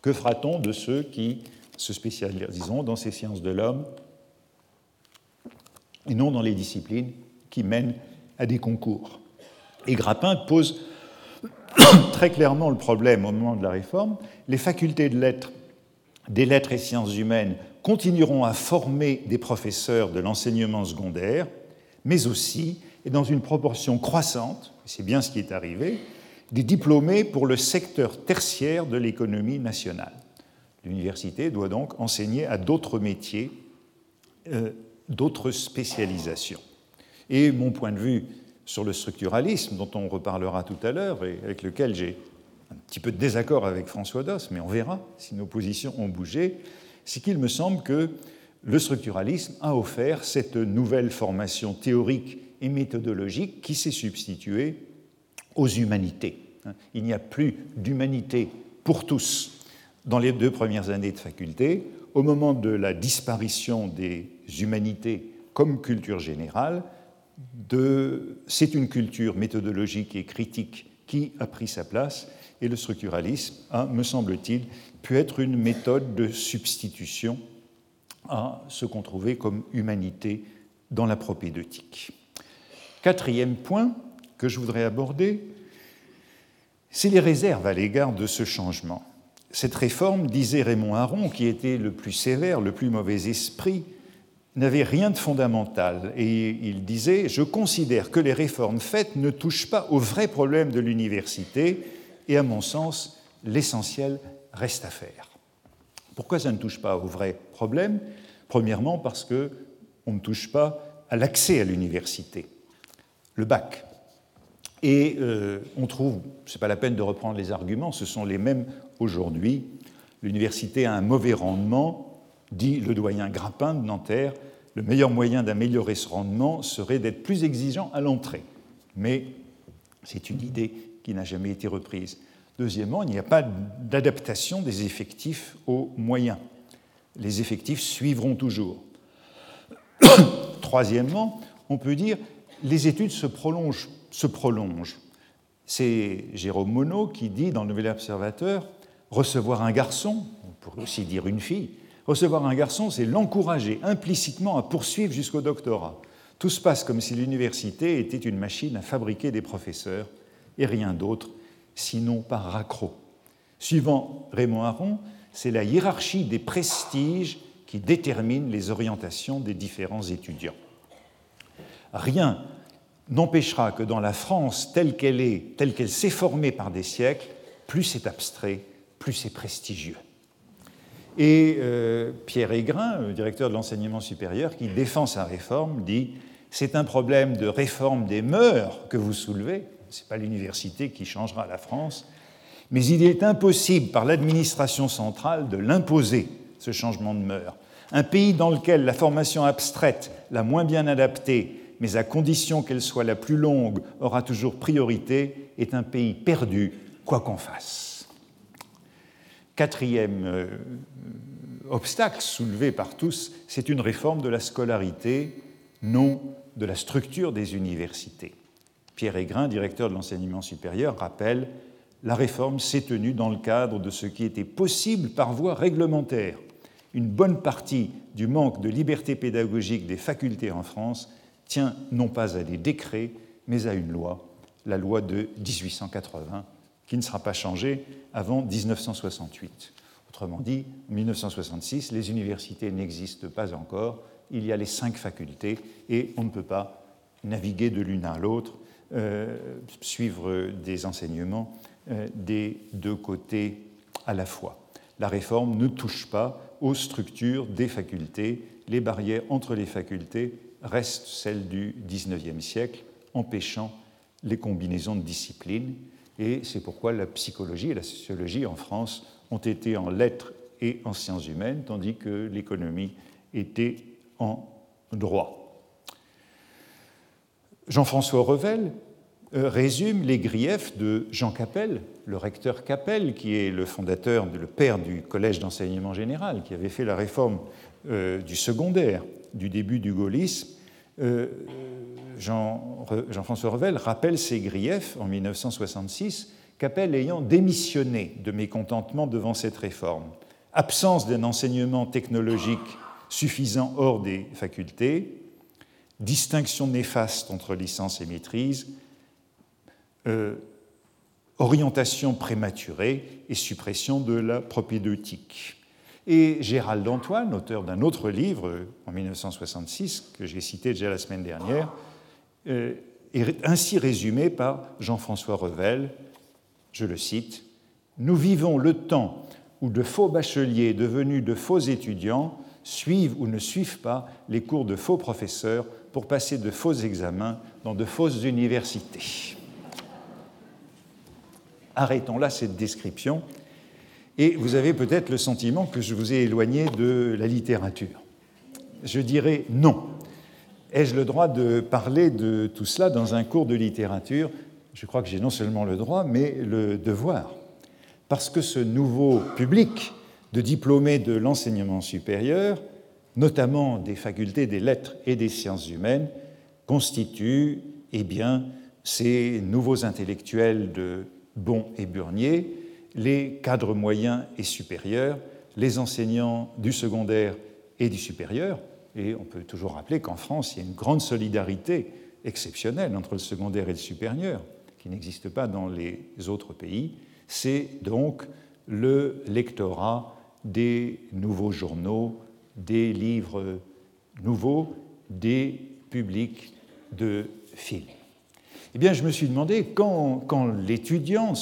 Que fera-t-on de ceux qui se spécialiseront dans ces sciences de l'homme et non dans les disciplines qui mènent à des concours? Et Grappin pose très clairement le problème au moment de la réforme. Les facultés de lettres, des lettres et sciences humaines continueront à former des professeurs de l'enseignement secondaire, mais aussi et dans une proportion croissante, c'est bien ce qui est arrivé, des diplômés pour le secteur tertiaire de l'économie nationale. L'université doit donc enseigner à d'autres métiers, euh, d'autres spécialisations. Et mon point de vue sur le structuralisme, dont on reparlera tout à l'heure, et avec lequel j'ai un petit peu de désaccord avec François Doss, mais on verra si nos positions ont bougé, c'est qu'il me semble que le structuralisme a offert cette nouvelle formation théorique et méthodologique qui s'est substituée aux humanités. Il n'y a plus d'humanité pour tous dans les deux premières années de faculté. Au moment de la disparition des humanités comme culture générale, c'est une culture méthodologique et critique qui a pris sa place et le structuralisme a, me semble-t-il, pu être une méthode de substitution à ce qu'on trouvait comme humanité dans la propédeutique. Quatrième point que je voudrais aborder, c'est les réserves à l'égard de ce changement. Cette réforme, disait Raymond Aron, qui était le plus sévère, le plus mauvais esprit, n'avait rien de fondamental. Et il disait, je considère que les réformes faites ne touchent pas aux vrais problèmes de l'université, et à mon sens, l'essentiel reste à faire. Pourquoi ça ne touche pas aux vrais problèmes Premièrement, parce qu'on ne touche pas à l'accès à l'université le bac. Et euh, on trouve, ce n'est pas la peine de reprendre les arguments, ce sont les mêmes aujourd'hui. L'université a un mauvais rendement, dit le doyen Grappin de Nanterre. Le meilleur moyen d'améliorer ce rendement serait d'être plus exigeant à l'entrée. Mais c'est une idée qui n'a jamais été reprise. Deuxièmement, il n'y a pas d'adaptation des effectifs aux moyens. Les effectifs suivront toujours. Troisièmement, on peut dire les études se prolongent. C'est Jérôme Monod qui dit dans le Nouvel Observateur recevoir un garçon, on pourrait aussi dire une fille, recevoir un garçon, c'est l'encourager implicitement à poursuivre jusqu'au doctorat. Tout se passe comme si l'université était une machine à fabriquer des professeurs et rien d'autre sinon par raccro. Suivant Raymond Aron, c'est la hiérarchie des prestiges qui détermine les orientations des différents étudiants. Rien n'empêchera que dans la France telle qu'elle est, telle qu'elle s'est formée par des siècles, plus c'est abstrait, plus c'est prestigieux. Et euh, Pierre Aigrin, directeur de l'enseignement supérieur, qui défend sa réforme, dit C'est un problème de réforme des mœurs que vous soulevez, ce n'est pas l'université qui changera la France, mais il est impossible par l'administration centrale de l'imposer, ce changement de mœurs. Un pays dans lequel la formation abstraite, la moins bien adaptée, mais à condition qu'elle soit la plus longue, aura toujours priorité, est un pays perdu, quoi qu'on fasse. Quatrième euh, obstacle soulevé par tous, c'est une réforme de la scolarité, non de la structure des universités. Pierre Aigrin, directeur de l'enseignement supérieur, rappelle La réforme s'est tenue dans le cadre de ce qui était possible par voie réglementaire. Une bonne partie du manque de liberté pédagogique des facultés en France tient non pas à des décrets, mais à une loi, la loi de 1880, qui ne sera pas changée avant 1968. Autrement dit, en 1966, les universités n'existent pas encore, il y a les cinq facultés et on ne peut pas naviguer de l'une à l'autre euh, suivre des enseignements euh, des deux côtés à la fois. La réforme ne touche pas aux structures des facultés. Les barrières entre les facultés restent celles du XIXe siècle, empêchant les combinaisons de disciplines. Et c'est pourquoi la psychologie et la sociologie en France ont été en lettres et en sciences humaines, tandis que l'économie était en droit. Jean-François Revel euh, résume les griefs de Jean Capel, le recteur Capel, qui est le fondateur, le père du Collège d'enseignement général, qui avait fait la réforme euh, du secondaire du début du gaullisme. Euh, Jean-François Revel rappelle ces griefs en 1966, Capel ayant démissionné de mécontentement devant cette réforme. Absence d'un enseignement technologique suffisant hors des facultés, distinction néfaste entre licence et maîtrise, euh, orientation prématurée et suppression de la propédeutique. Et Gérald Antoine, auteur d'un autre livre en 1966 que j'ai cité déjà la semaine dernière, euh, est ainsi résumé par Jean-François Revel, je le cite, Nous vivons le temps où de faux bacheliers devenus de faux étudiants suivent ou ne suivent pas les cours de faux professeurs pour passer de faux examens dans de fausses universités. Arrêtons là cette description. Et vous avez peut-être le sentiment que je vous ai éloigné de la littérature. Je dirais non. Ai-je le droit de parler de tout cela dans un cours de littérature? Je crois que j'ai non seulement le droit, mais le devoir. Parce que ce nouveau public de diplômés de l'enseignement supérieur, notamment des facultés des lettres et des sciences humaines, constitue eh bien, ces nouveaux intellectuels de Bon et Burnier, les cadres moyens et supérieurs, les enseignants du secondaire et du supérieur. Et on peut toujours rappeler qu'en France, il y a une grande solidarité exceptionnelle entre le secondaire et le supérieur, qui n'existe pas dans les autres pays. C'est donc le lectorat des nouveaux journaux, des livres nouveaux, des publics de films. Eh bien, je me suis demandé, quand, l'étudiant,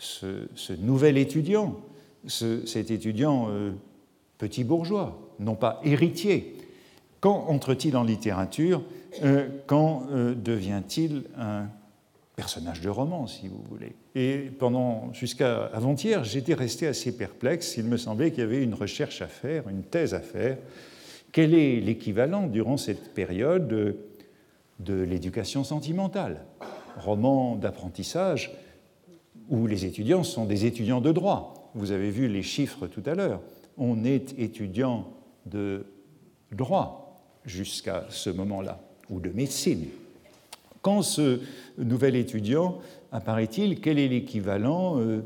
ce, nouvel étudiant, cet étudiant euh, petit bourgeois, non pas héritier, quand entre-t-il en littérature euh, Quand euh, devient-il un personnage de roman, si vous voulez? Et pendant, jusqu'à avant-hier, j'étais resté assez perplexe. Il me semblait qu'il y avait une recherche à faire, une thèse à faire. Quel est l'équivalent durant cette période de l'éducation sentimentale, roman d'apprentissage où les étudiants sont des étudiants de droit. Vous avez vu les chiffres tout à l'heure. On est étudiant de droit jusqu'à ce moment-là, ou de médecine. Quand ce nouvel étudiant apparaît-il, quel est l'équivalent euh,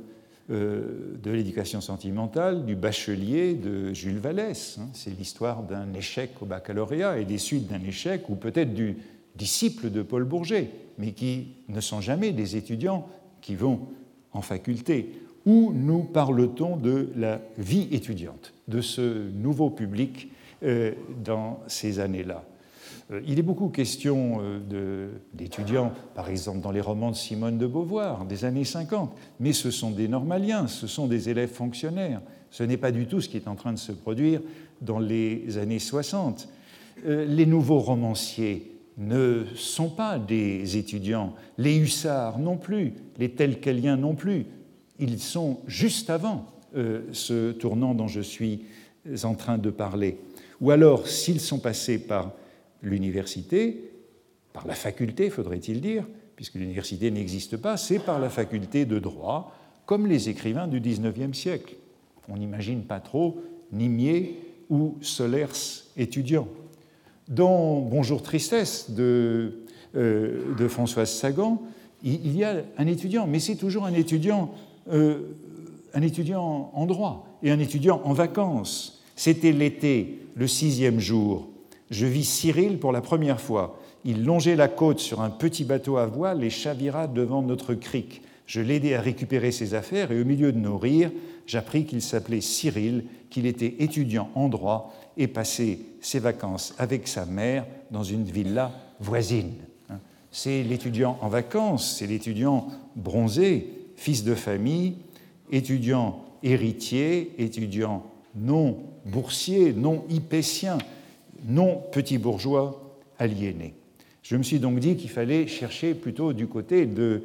euh, de l'éducation sentimentale du bachelier de Jules Vallès hein? C'est l'histoire d'un échec au baccalauréat et des suites d'un échec, ou peut-être du disciple de Paul Bourget, mais qui ne sont jamais des étudiants qui vont en faculté. Où nous parle-t-on de la vie étudiante, de ce nouveau public euh, dans ces années-là? Euh, il est beaucoup question euh, d'étudiants, par exemple dans les romans de Simone de Beauvoir des années 50, mais ce sont des normaliens, ce sont des élèves fonctionnaires. Ce n'est pas du tout ce qui est en train de se produire dans les années 60. Euh, les nouveaux romanciers ne sont pas des étudiants, les hussards non plus, les telqueliens non plus. Ils sont juste avant ce tournant dont je suis en train de parler. Ou alors, s'ils sont passés par l'université, par la faculté, faudrait-il dire, puisque l'université n'existe pas, c'est par la faculté de droit, comme les écrivains du XIXe siècle. On n'imagine pas trop Nimier ou Solers étudiants. Dans Bonjour Tristesse de, euh, de Françoise Sagan, il, y a un étudiant, mais c'est toujours un étudiant, euh, un étudiant en droit et un étudiant en vacances. C'était l'été, le sixième jour, je vis Cyril pour la première fois. Il longeait la côte sur un petit bateau à voile et chavira devant notre crique. Je l'aidai à récupérer ses affaires et au milieu de nos rires, j'appris qu'il s'appelait Cyril, qu'il était étudiant en droit et passait ses vacances avec sa mère dans une villa voisine. C'est l'étudiant en vacances, c'est l'étudiant bronzé, fils de famille, étudiant héritier, étudiant non boursier, non hypétien, non petits bourgeois aliénés. Je me suis donc dit qu'il fallait chercher plutôt du côté de,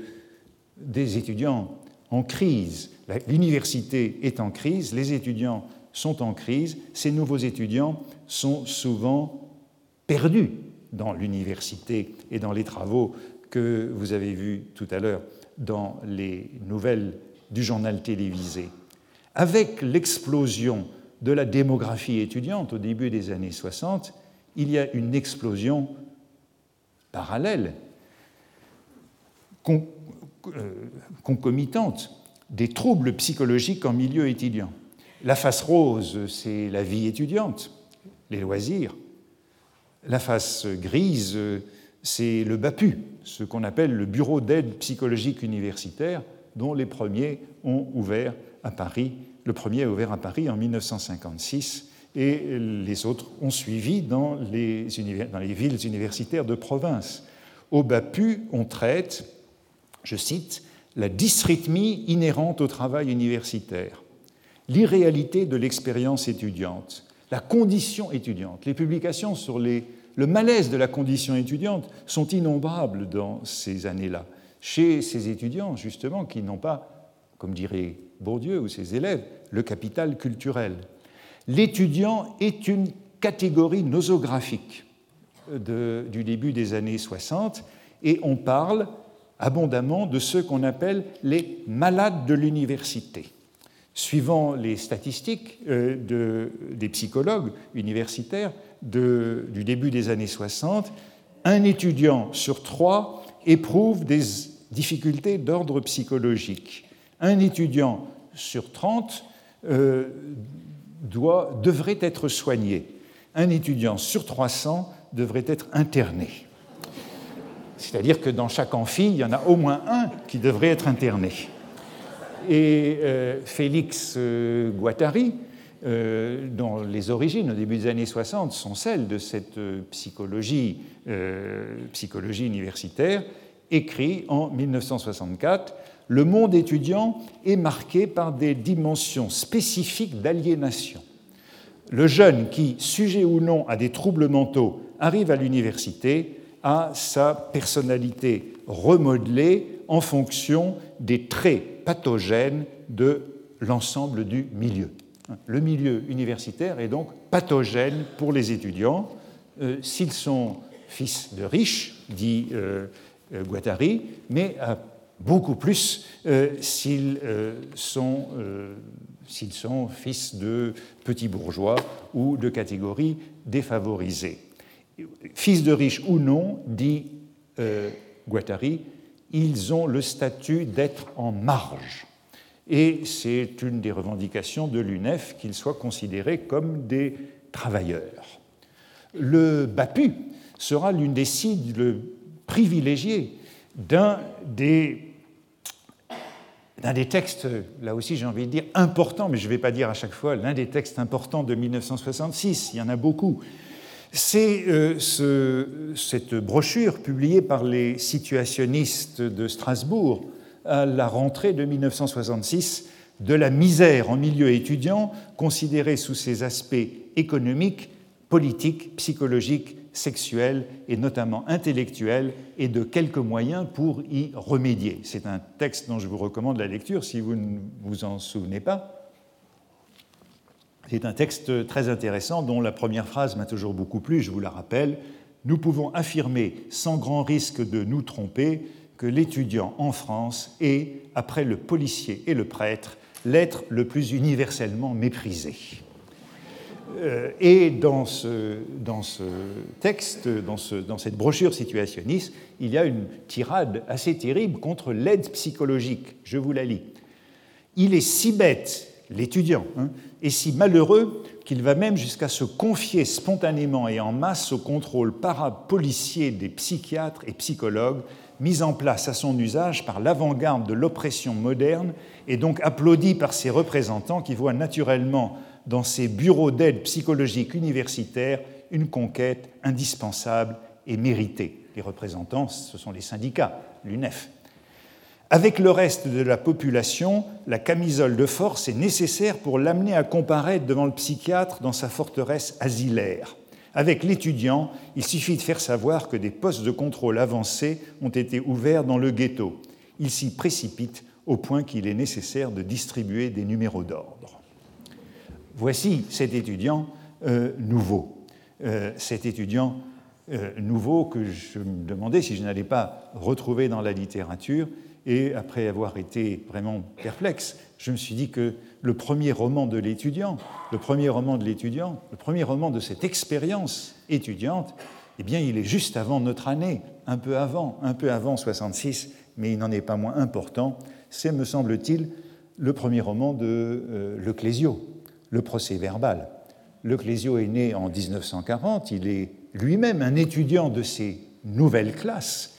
des étudiants en crise. L'université est en crise, les étudiants sont en crise, ces nouveaux étudiants sont souvent perdus dans l'université et dans les travaux que vous avez vus tout à l'heure dans les nouvelles du journal télévisé. Avec l'explosion de la démographie étudiante au début des années 60, il y a une explosion parallèle, concomitante, des troubles psychologiques en milieu étudiant. La face rose, c'est la vie étudiante, les loisirs. La face grise, c'est le BAPU, ce qu'on appelle le Bureau d'aide psychologique universitaire, dont les premiers ont ouvert à Paris le premier a ouvert à Paris en 1956 et les autres ont suivi dans les, dans les villes universitaires de province. Au BAPU, on traite, je cite, la dysrythmie inhérente au travail universitaire, l'irréalité de l'expérience étudiante, la condition étudiante. Les publications sur le malaise de la condition étudiante sont innombrables dans ces années-là, chez ces étudiants justement qui n'ont pas, comme dirait Bourdieu ou ses élèves, le capital culturel. L'étudiant est une catégorie nosographique du début des années 60 et on parle abondamment de ceux qu'on appelle les malades de l'université. Suivant les statistiques euh, des psychologues universitaires du début des années 60, un étudiant sur trois éprouve des difficultés d'ordre psychologique. Un étudiant sur 30 euh, devrait être soigné. Un étudiant sur 300 devrait être interné. C'est-à-dire que dans chaque amphi, il y en a au moins un qui devrait être interné. Et euh, Félix euh, Guattari, dont les origines au début des années 60 sont celles de cette psychologie, psychologie universitaire, écrit en 1964 le monde étudiant est marqué par des dimensions spécifiques d'aliénation. Le jeune qui, sujet ou non à des troubles mentaux, arrive à l'université a sa personnalité remodelée en fonction des traits pathogènes de l'ensemble du milieu. Le milieu universitaire est donc pathogène pour les étudiants. Euh, s'ils sont fils de riches, dit euh, euh, Guattari, mais à beaucoup plus s'ils sont, fils de petits bourgeois ou de catégories défavorisées. Fils de riches ou non, dit Guattari, ils ont le statut d'être en marge. Et c'est une des revendications de l'UNEF qu'ils soient considérés comme des travailleurs. Le BAPU sera l'une des cibles privilégiées d'un des, des textes, là aussi j'ai envie de dire importants, mais je ne vais pas dire à chaque fois l'un des textes importants de 1966, il y en a beaucoup, c'est euh, cette brochure publiée par les situationnistes de Strasbourg à la rentrée de 1966 de la misère en milieu étudiant considérée sous ses aspects économiques, politiques, psychologiques, sexuels et notamment intellectuels et de quelques moyens pour y remédier. C'est un texte dont je vous recommande la lecture si vous ne vous en souvenez pas. C'est un texte très intéressant dont la première phrase m'a toujours beaucoup plu, je vous la rappelle. Nous pouvons affirmer sans grand risque de nous tromper que l'étudiant en France est, après le policier et le prêtre, l'être le plus universellement méprisé. Euh, et dans ce, texte, dans, dans, cette brochure situationniste, il y a une tirade assez terrible contre l'aide psychologique. Je vous la lis. Il est si bête l'étudiant, hein, est si malheureux qu'il va même jusqu'à se confier spontanément et en masse au contrôle parapolicier des psychiatres et psychologues mis en place à son usage par l'avant-garde de l'oppression moderne et donc applaudi par ses représentants qui voient naturellement dans ces bureaux d'aide psychologique universitaire une conquête indispensable et méritée. Les représentants, ce sont les syndicats, l'UNEF. Avec le reste de la population, la camisole de force est nécessaire pour l'amener à comparaître devant le psychiatre dans sa forteresse asilaire. Avec l'étudiant, il suffit de faire savoir que des postes de contrôle avancés ont été ouverts dans le ghetto. Il s'y précipite au point qu'il est nécessaire de distribuer des numéros d'ordre. Voici cet étudiant euh, nouveau. Euh, cet étudiant euh, nouveau que je me demandais si je n'allais pas retrouver dans la littérature et après avoir été vraiment perplexe, je me suis dit que le premier roman de l'étudiant, le premier roman de l'étudiant, le premier roman de cette expérience étudiante, eh bien, il est juste avant notre année, un peu avant, un peu avant 66, mais il n'en est pas moins important. C'est, me semble-t-il, le premier roman de euh, Le Clésio, le procès verbal. Le Clésio est né en 1940, il est lui-même un étudiant de ces nouvelles classes,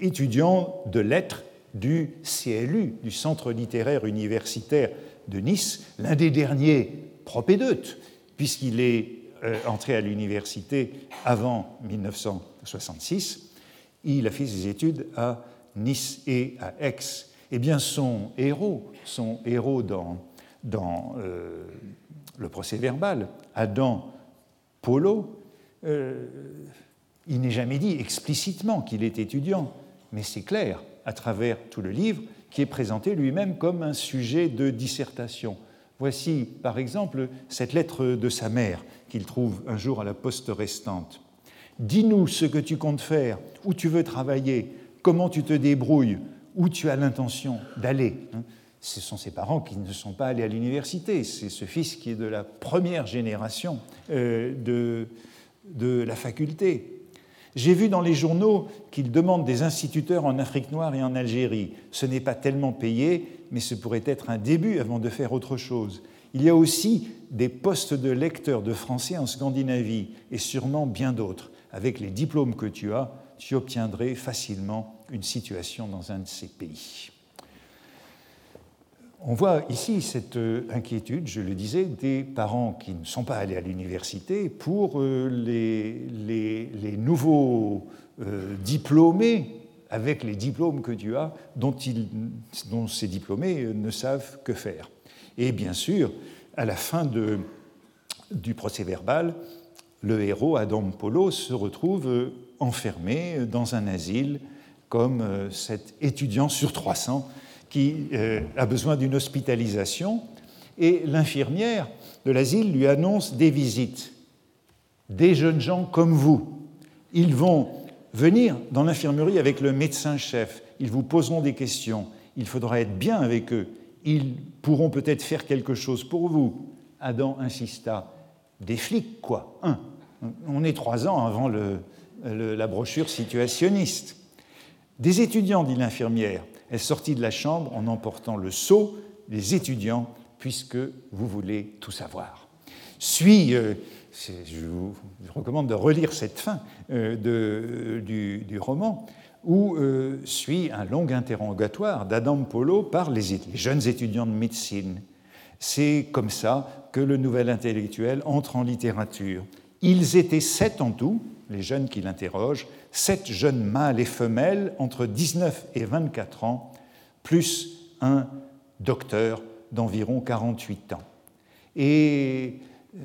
étudiant de lettres du CLU, du Centre littéraire universitaire de Nice, l'un des derniers propédeutes, puisqu'il est euh, entré à l'université avant 1966. Il a fait ses études à Nice et à Aix. Eh bien, son héros, son héros dans, euh, le procès verbal, Adam Polo, euh, il n'est jamais dit explicitement qu'il est étudiant, mais c'est clair à travers tout le livre, qui est présenté lui-même comme un sujet de dissertation. Voici, par exemple, cette lettre de sa mère qu'il trouve un jour à la poste restante. Dis-nous ce que tu comptes faire, où tu veux travailler, comment tu te débrouilles, où tu as l'intention d'aller. Hein. Ce sont ses parents qui ne sont pas allés à l'université. C'est ce fils qui est de la première génération euh, de, de la faculté. J'ai vu dans les journaux qu'ils demandent des instituteurs en Afrique noire et en Algérie. Ce n'est pas tellement payé, mais ce pourrait être un début avant de faire autre chose. Il y a aussi des postes de lecteurs de français en Scandinavie et sûrement bien d'autres. Avec les diplômes que tu as, tu obtiendrais facilement une situation dans un de ces pays. On voit ici cette euh, inquiétude, je le disais, des parents qui ne sont pas allés à l'université pour euh, les, nouveaux euh, diplômés avec les diplômes que tu as, dont, ces diplômés ne savent que faire. Et bien sûr, à la fin du procès verbal, le héros, Adam Polo, se retrouve enfermé dans un asile comme cet étudiant sur 300 qui euh, a besoin d'une hospitalisation, et l'infirmière de l'asile lui annonce des visites, des jeunes gens comme vous. Ils vont venir dans l'infirmerie avec le médecin-chef. Ils vous poseront des questions. Il faudra être bien avec eux. Ils pourront peut-être faire quelque chose pour vous. Adam insista. Des flics, quoi. Un. On est trois ans avant la brochure situationniste. Des étudiants, dit l'infirmière. Elle sortit de la chambre en emportant le seau des étudiants, puisque vous voulez tout savoir. Suis, euh, je vous recommande de relire cette fin euh, du, roman, où euh, suit un long interrogatoire d'Adam Polo par les, jeunes étudiants de médecine. C'est comme ça que le nouvel intellectuel entre en littérature. Ils étaient sept en tout, les jeunes qui l'interrogent, sept jeunes mâles et femelles entre 19 et 24 ans, plus un docteur d'environ 48 ans. Et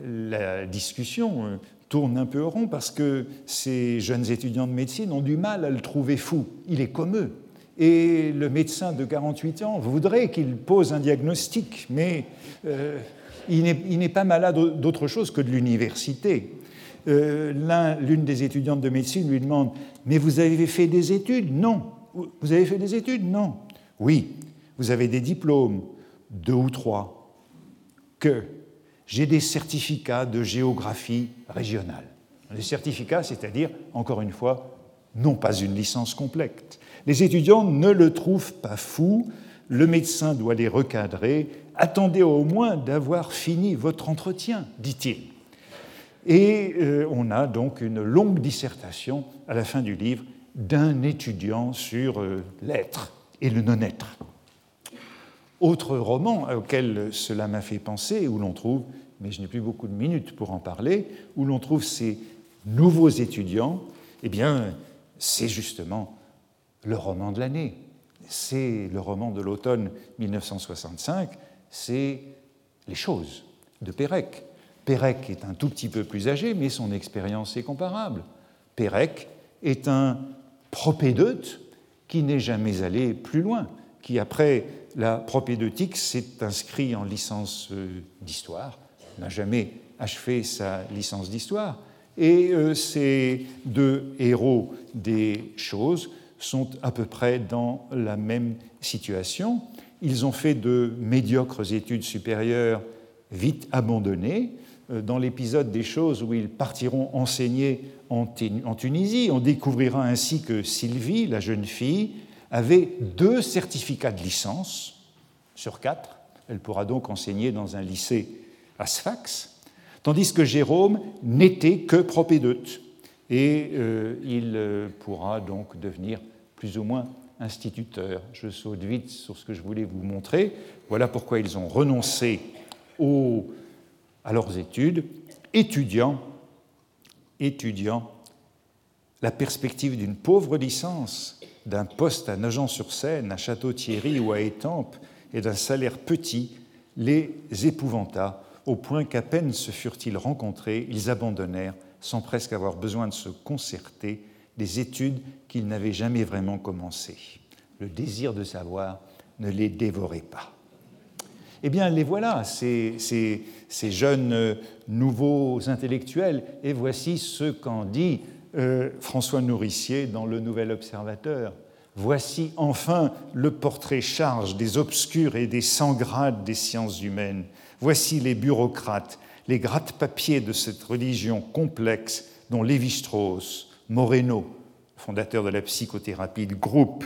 la discussion euh, tourne un peu rond parce que ces jeunes étudiants de médecine ont du mal à le trouver fou. Il est comme eux. Et le médecin de 48 ans voudrait qu'il pose un diagnostic, mais euh, il n'est pas malade d'autre chose que de l'université. Euh, l'une des étudiantes de médecine lui demande Mais vous avez fait des études? Non. Vous avez fait des études? Non. Oui. Vous avez des diplômes Deux ou trois. Que J'ai des certificats de géographie régionale. Les certificats, c'est-à-dire, encore une fois, non pas une licence complète. Les étudiants ne le trouvent pas fou, le médecin doit les recadrer. Attendez au moins d'avoir fini votre entretien, dit-il. Et euh, on a donc une longue dissertation à la fin du livre d'un étudiant sur euh, l'être et le non-être. Autre roman auquel cela m'a fait penser, où l'on trouve, mais je n'ai plus beaucoup de minutes pour en parler, où l'on trouve ces nouveaux étudiants, eh bien, c'est justement le roman de l'année. C'est le roman de l'automne 1965, c'est Les choses de Pérec. Pérec est un tout petit peu plus âgé, mais son expérience est comparable. Pérec est un propédeute qui n'est jamais allé plus loin, qui, après la propédeutique, s'est inscrit en licence euh, d'histoire, n'a jamais achevé sa licence d'histoire. Et euh, ces deux héros des choses sont à peu près dans la même situation. Ils ont fait de médiocres études supérieures vite abandonnées, dans l'épisode des choses où ils partiront enseigner en Tunisie. On découvrira ainsi que Sylvie, la jeune fille, avait deux certificats de licence sur quatre. Elle pourra donc enseigner dans un lycée à Sfax, tandis que Jérôme n'était que propédeute. Et euh, il euh, pourra donc devenir plus ou moins instituteur. Je saute vite sur ce que je voulais vous montrer. Voilà pourquoi ils ont renoncé aux à leurs études, étudiant, étudiant la perspective d'une pauvre licence, d'un poste à Nogent-sur-Seine, à Château-Thierry ou à Étampes, et d'un salaire petit, les épouvanta, au point qu'à peine se furent-ils rencontrés, ils abandonnèrent, sans presque avoir besoin de se concerter, des études qu'ils n'avaient jamais vraiment commencées. Le désir de savoir ne les dévorait pas. Eh bien, les voilà, ces, jeunes euh, nouveaux intellectuels, et voici ce qu'en dit euh, François Nourricier dans Le Nouvel Observateur. Voici enfin le portrait charge des obscurs et des sans grades des sciences humaines. Voici les bureaucrates, les gratte-papiers de cette religion complexe dont Lévi-Strauss, Moreno, fondateur de la psychothérapie de groupe,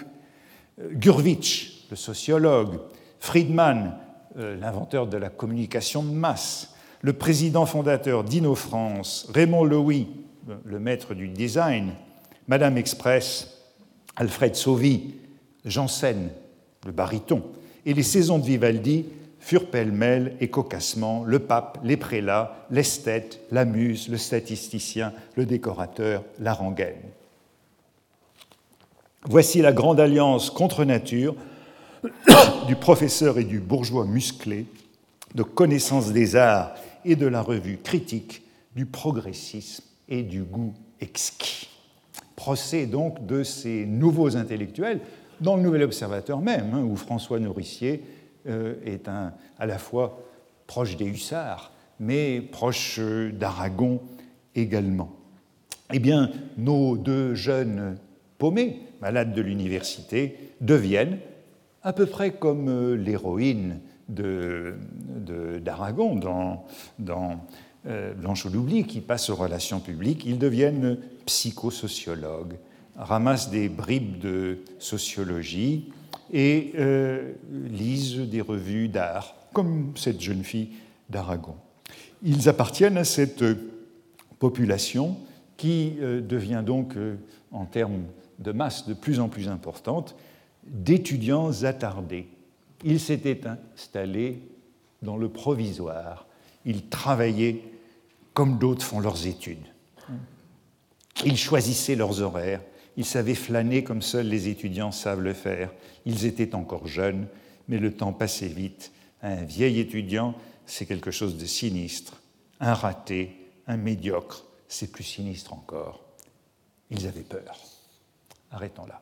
euh, Gurvitch, le sociologue, Friedman, l'inventeur de la communication de masse, le président fondateur d'InnoFrance, Raymond Louis, le maître du design, Madame Express, Alfred Sauvy, Janssen, le baryton, et les saisons de Vivaldi furent pêle-mêle et cocassement le pape, les prélats, l'esthète, la muse, le statisticien, le décorateur, la rengaine. Voici la grande alliance contre nature du professeur et du bourgeois musclé, de connaissance des arts et de la revue critique, du progressisme et du goût exquis. Procès donc de ces nouveaux intellectuels dans le Nouvel Observateur même, hein, où François Nourricier euh, est un, à la fois proche des hussards, mais proche euh, d'Aragon également. eh bien, nos deux jeunes paumés, malades de l'université, deviennent, à peu près comme euh, l'héroïne d'Aragon dans, dans euh, Blanche l'oubli, qui passe aux relations publiques, ils deviennent psychosociologues, ramassent des bribes de sociologie et euh, lisent des revues d'art, comme cette jeune fille d'Aragon. Ils appartiennent à cette population qui euh, devient donc, en termes de masse de plus en plus importante, d'étudiants attardés. Ils s'étaient installés dans le provisoire. Ils travaillaient comme d'autres font leurs études. Ils choisissaient leurs horaires. Ils savaient flâner comme seuls les étudiants savent le faire. Ils étaient encore jeunes, mais le temps passait vite. Un vieil étudiant, c'est quelque chose de sinistre. Un raté, un médiocre, c'est plus sinistre encore. Ils avaient peur. Arrêtons là.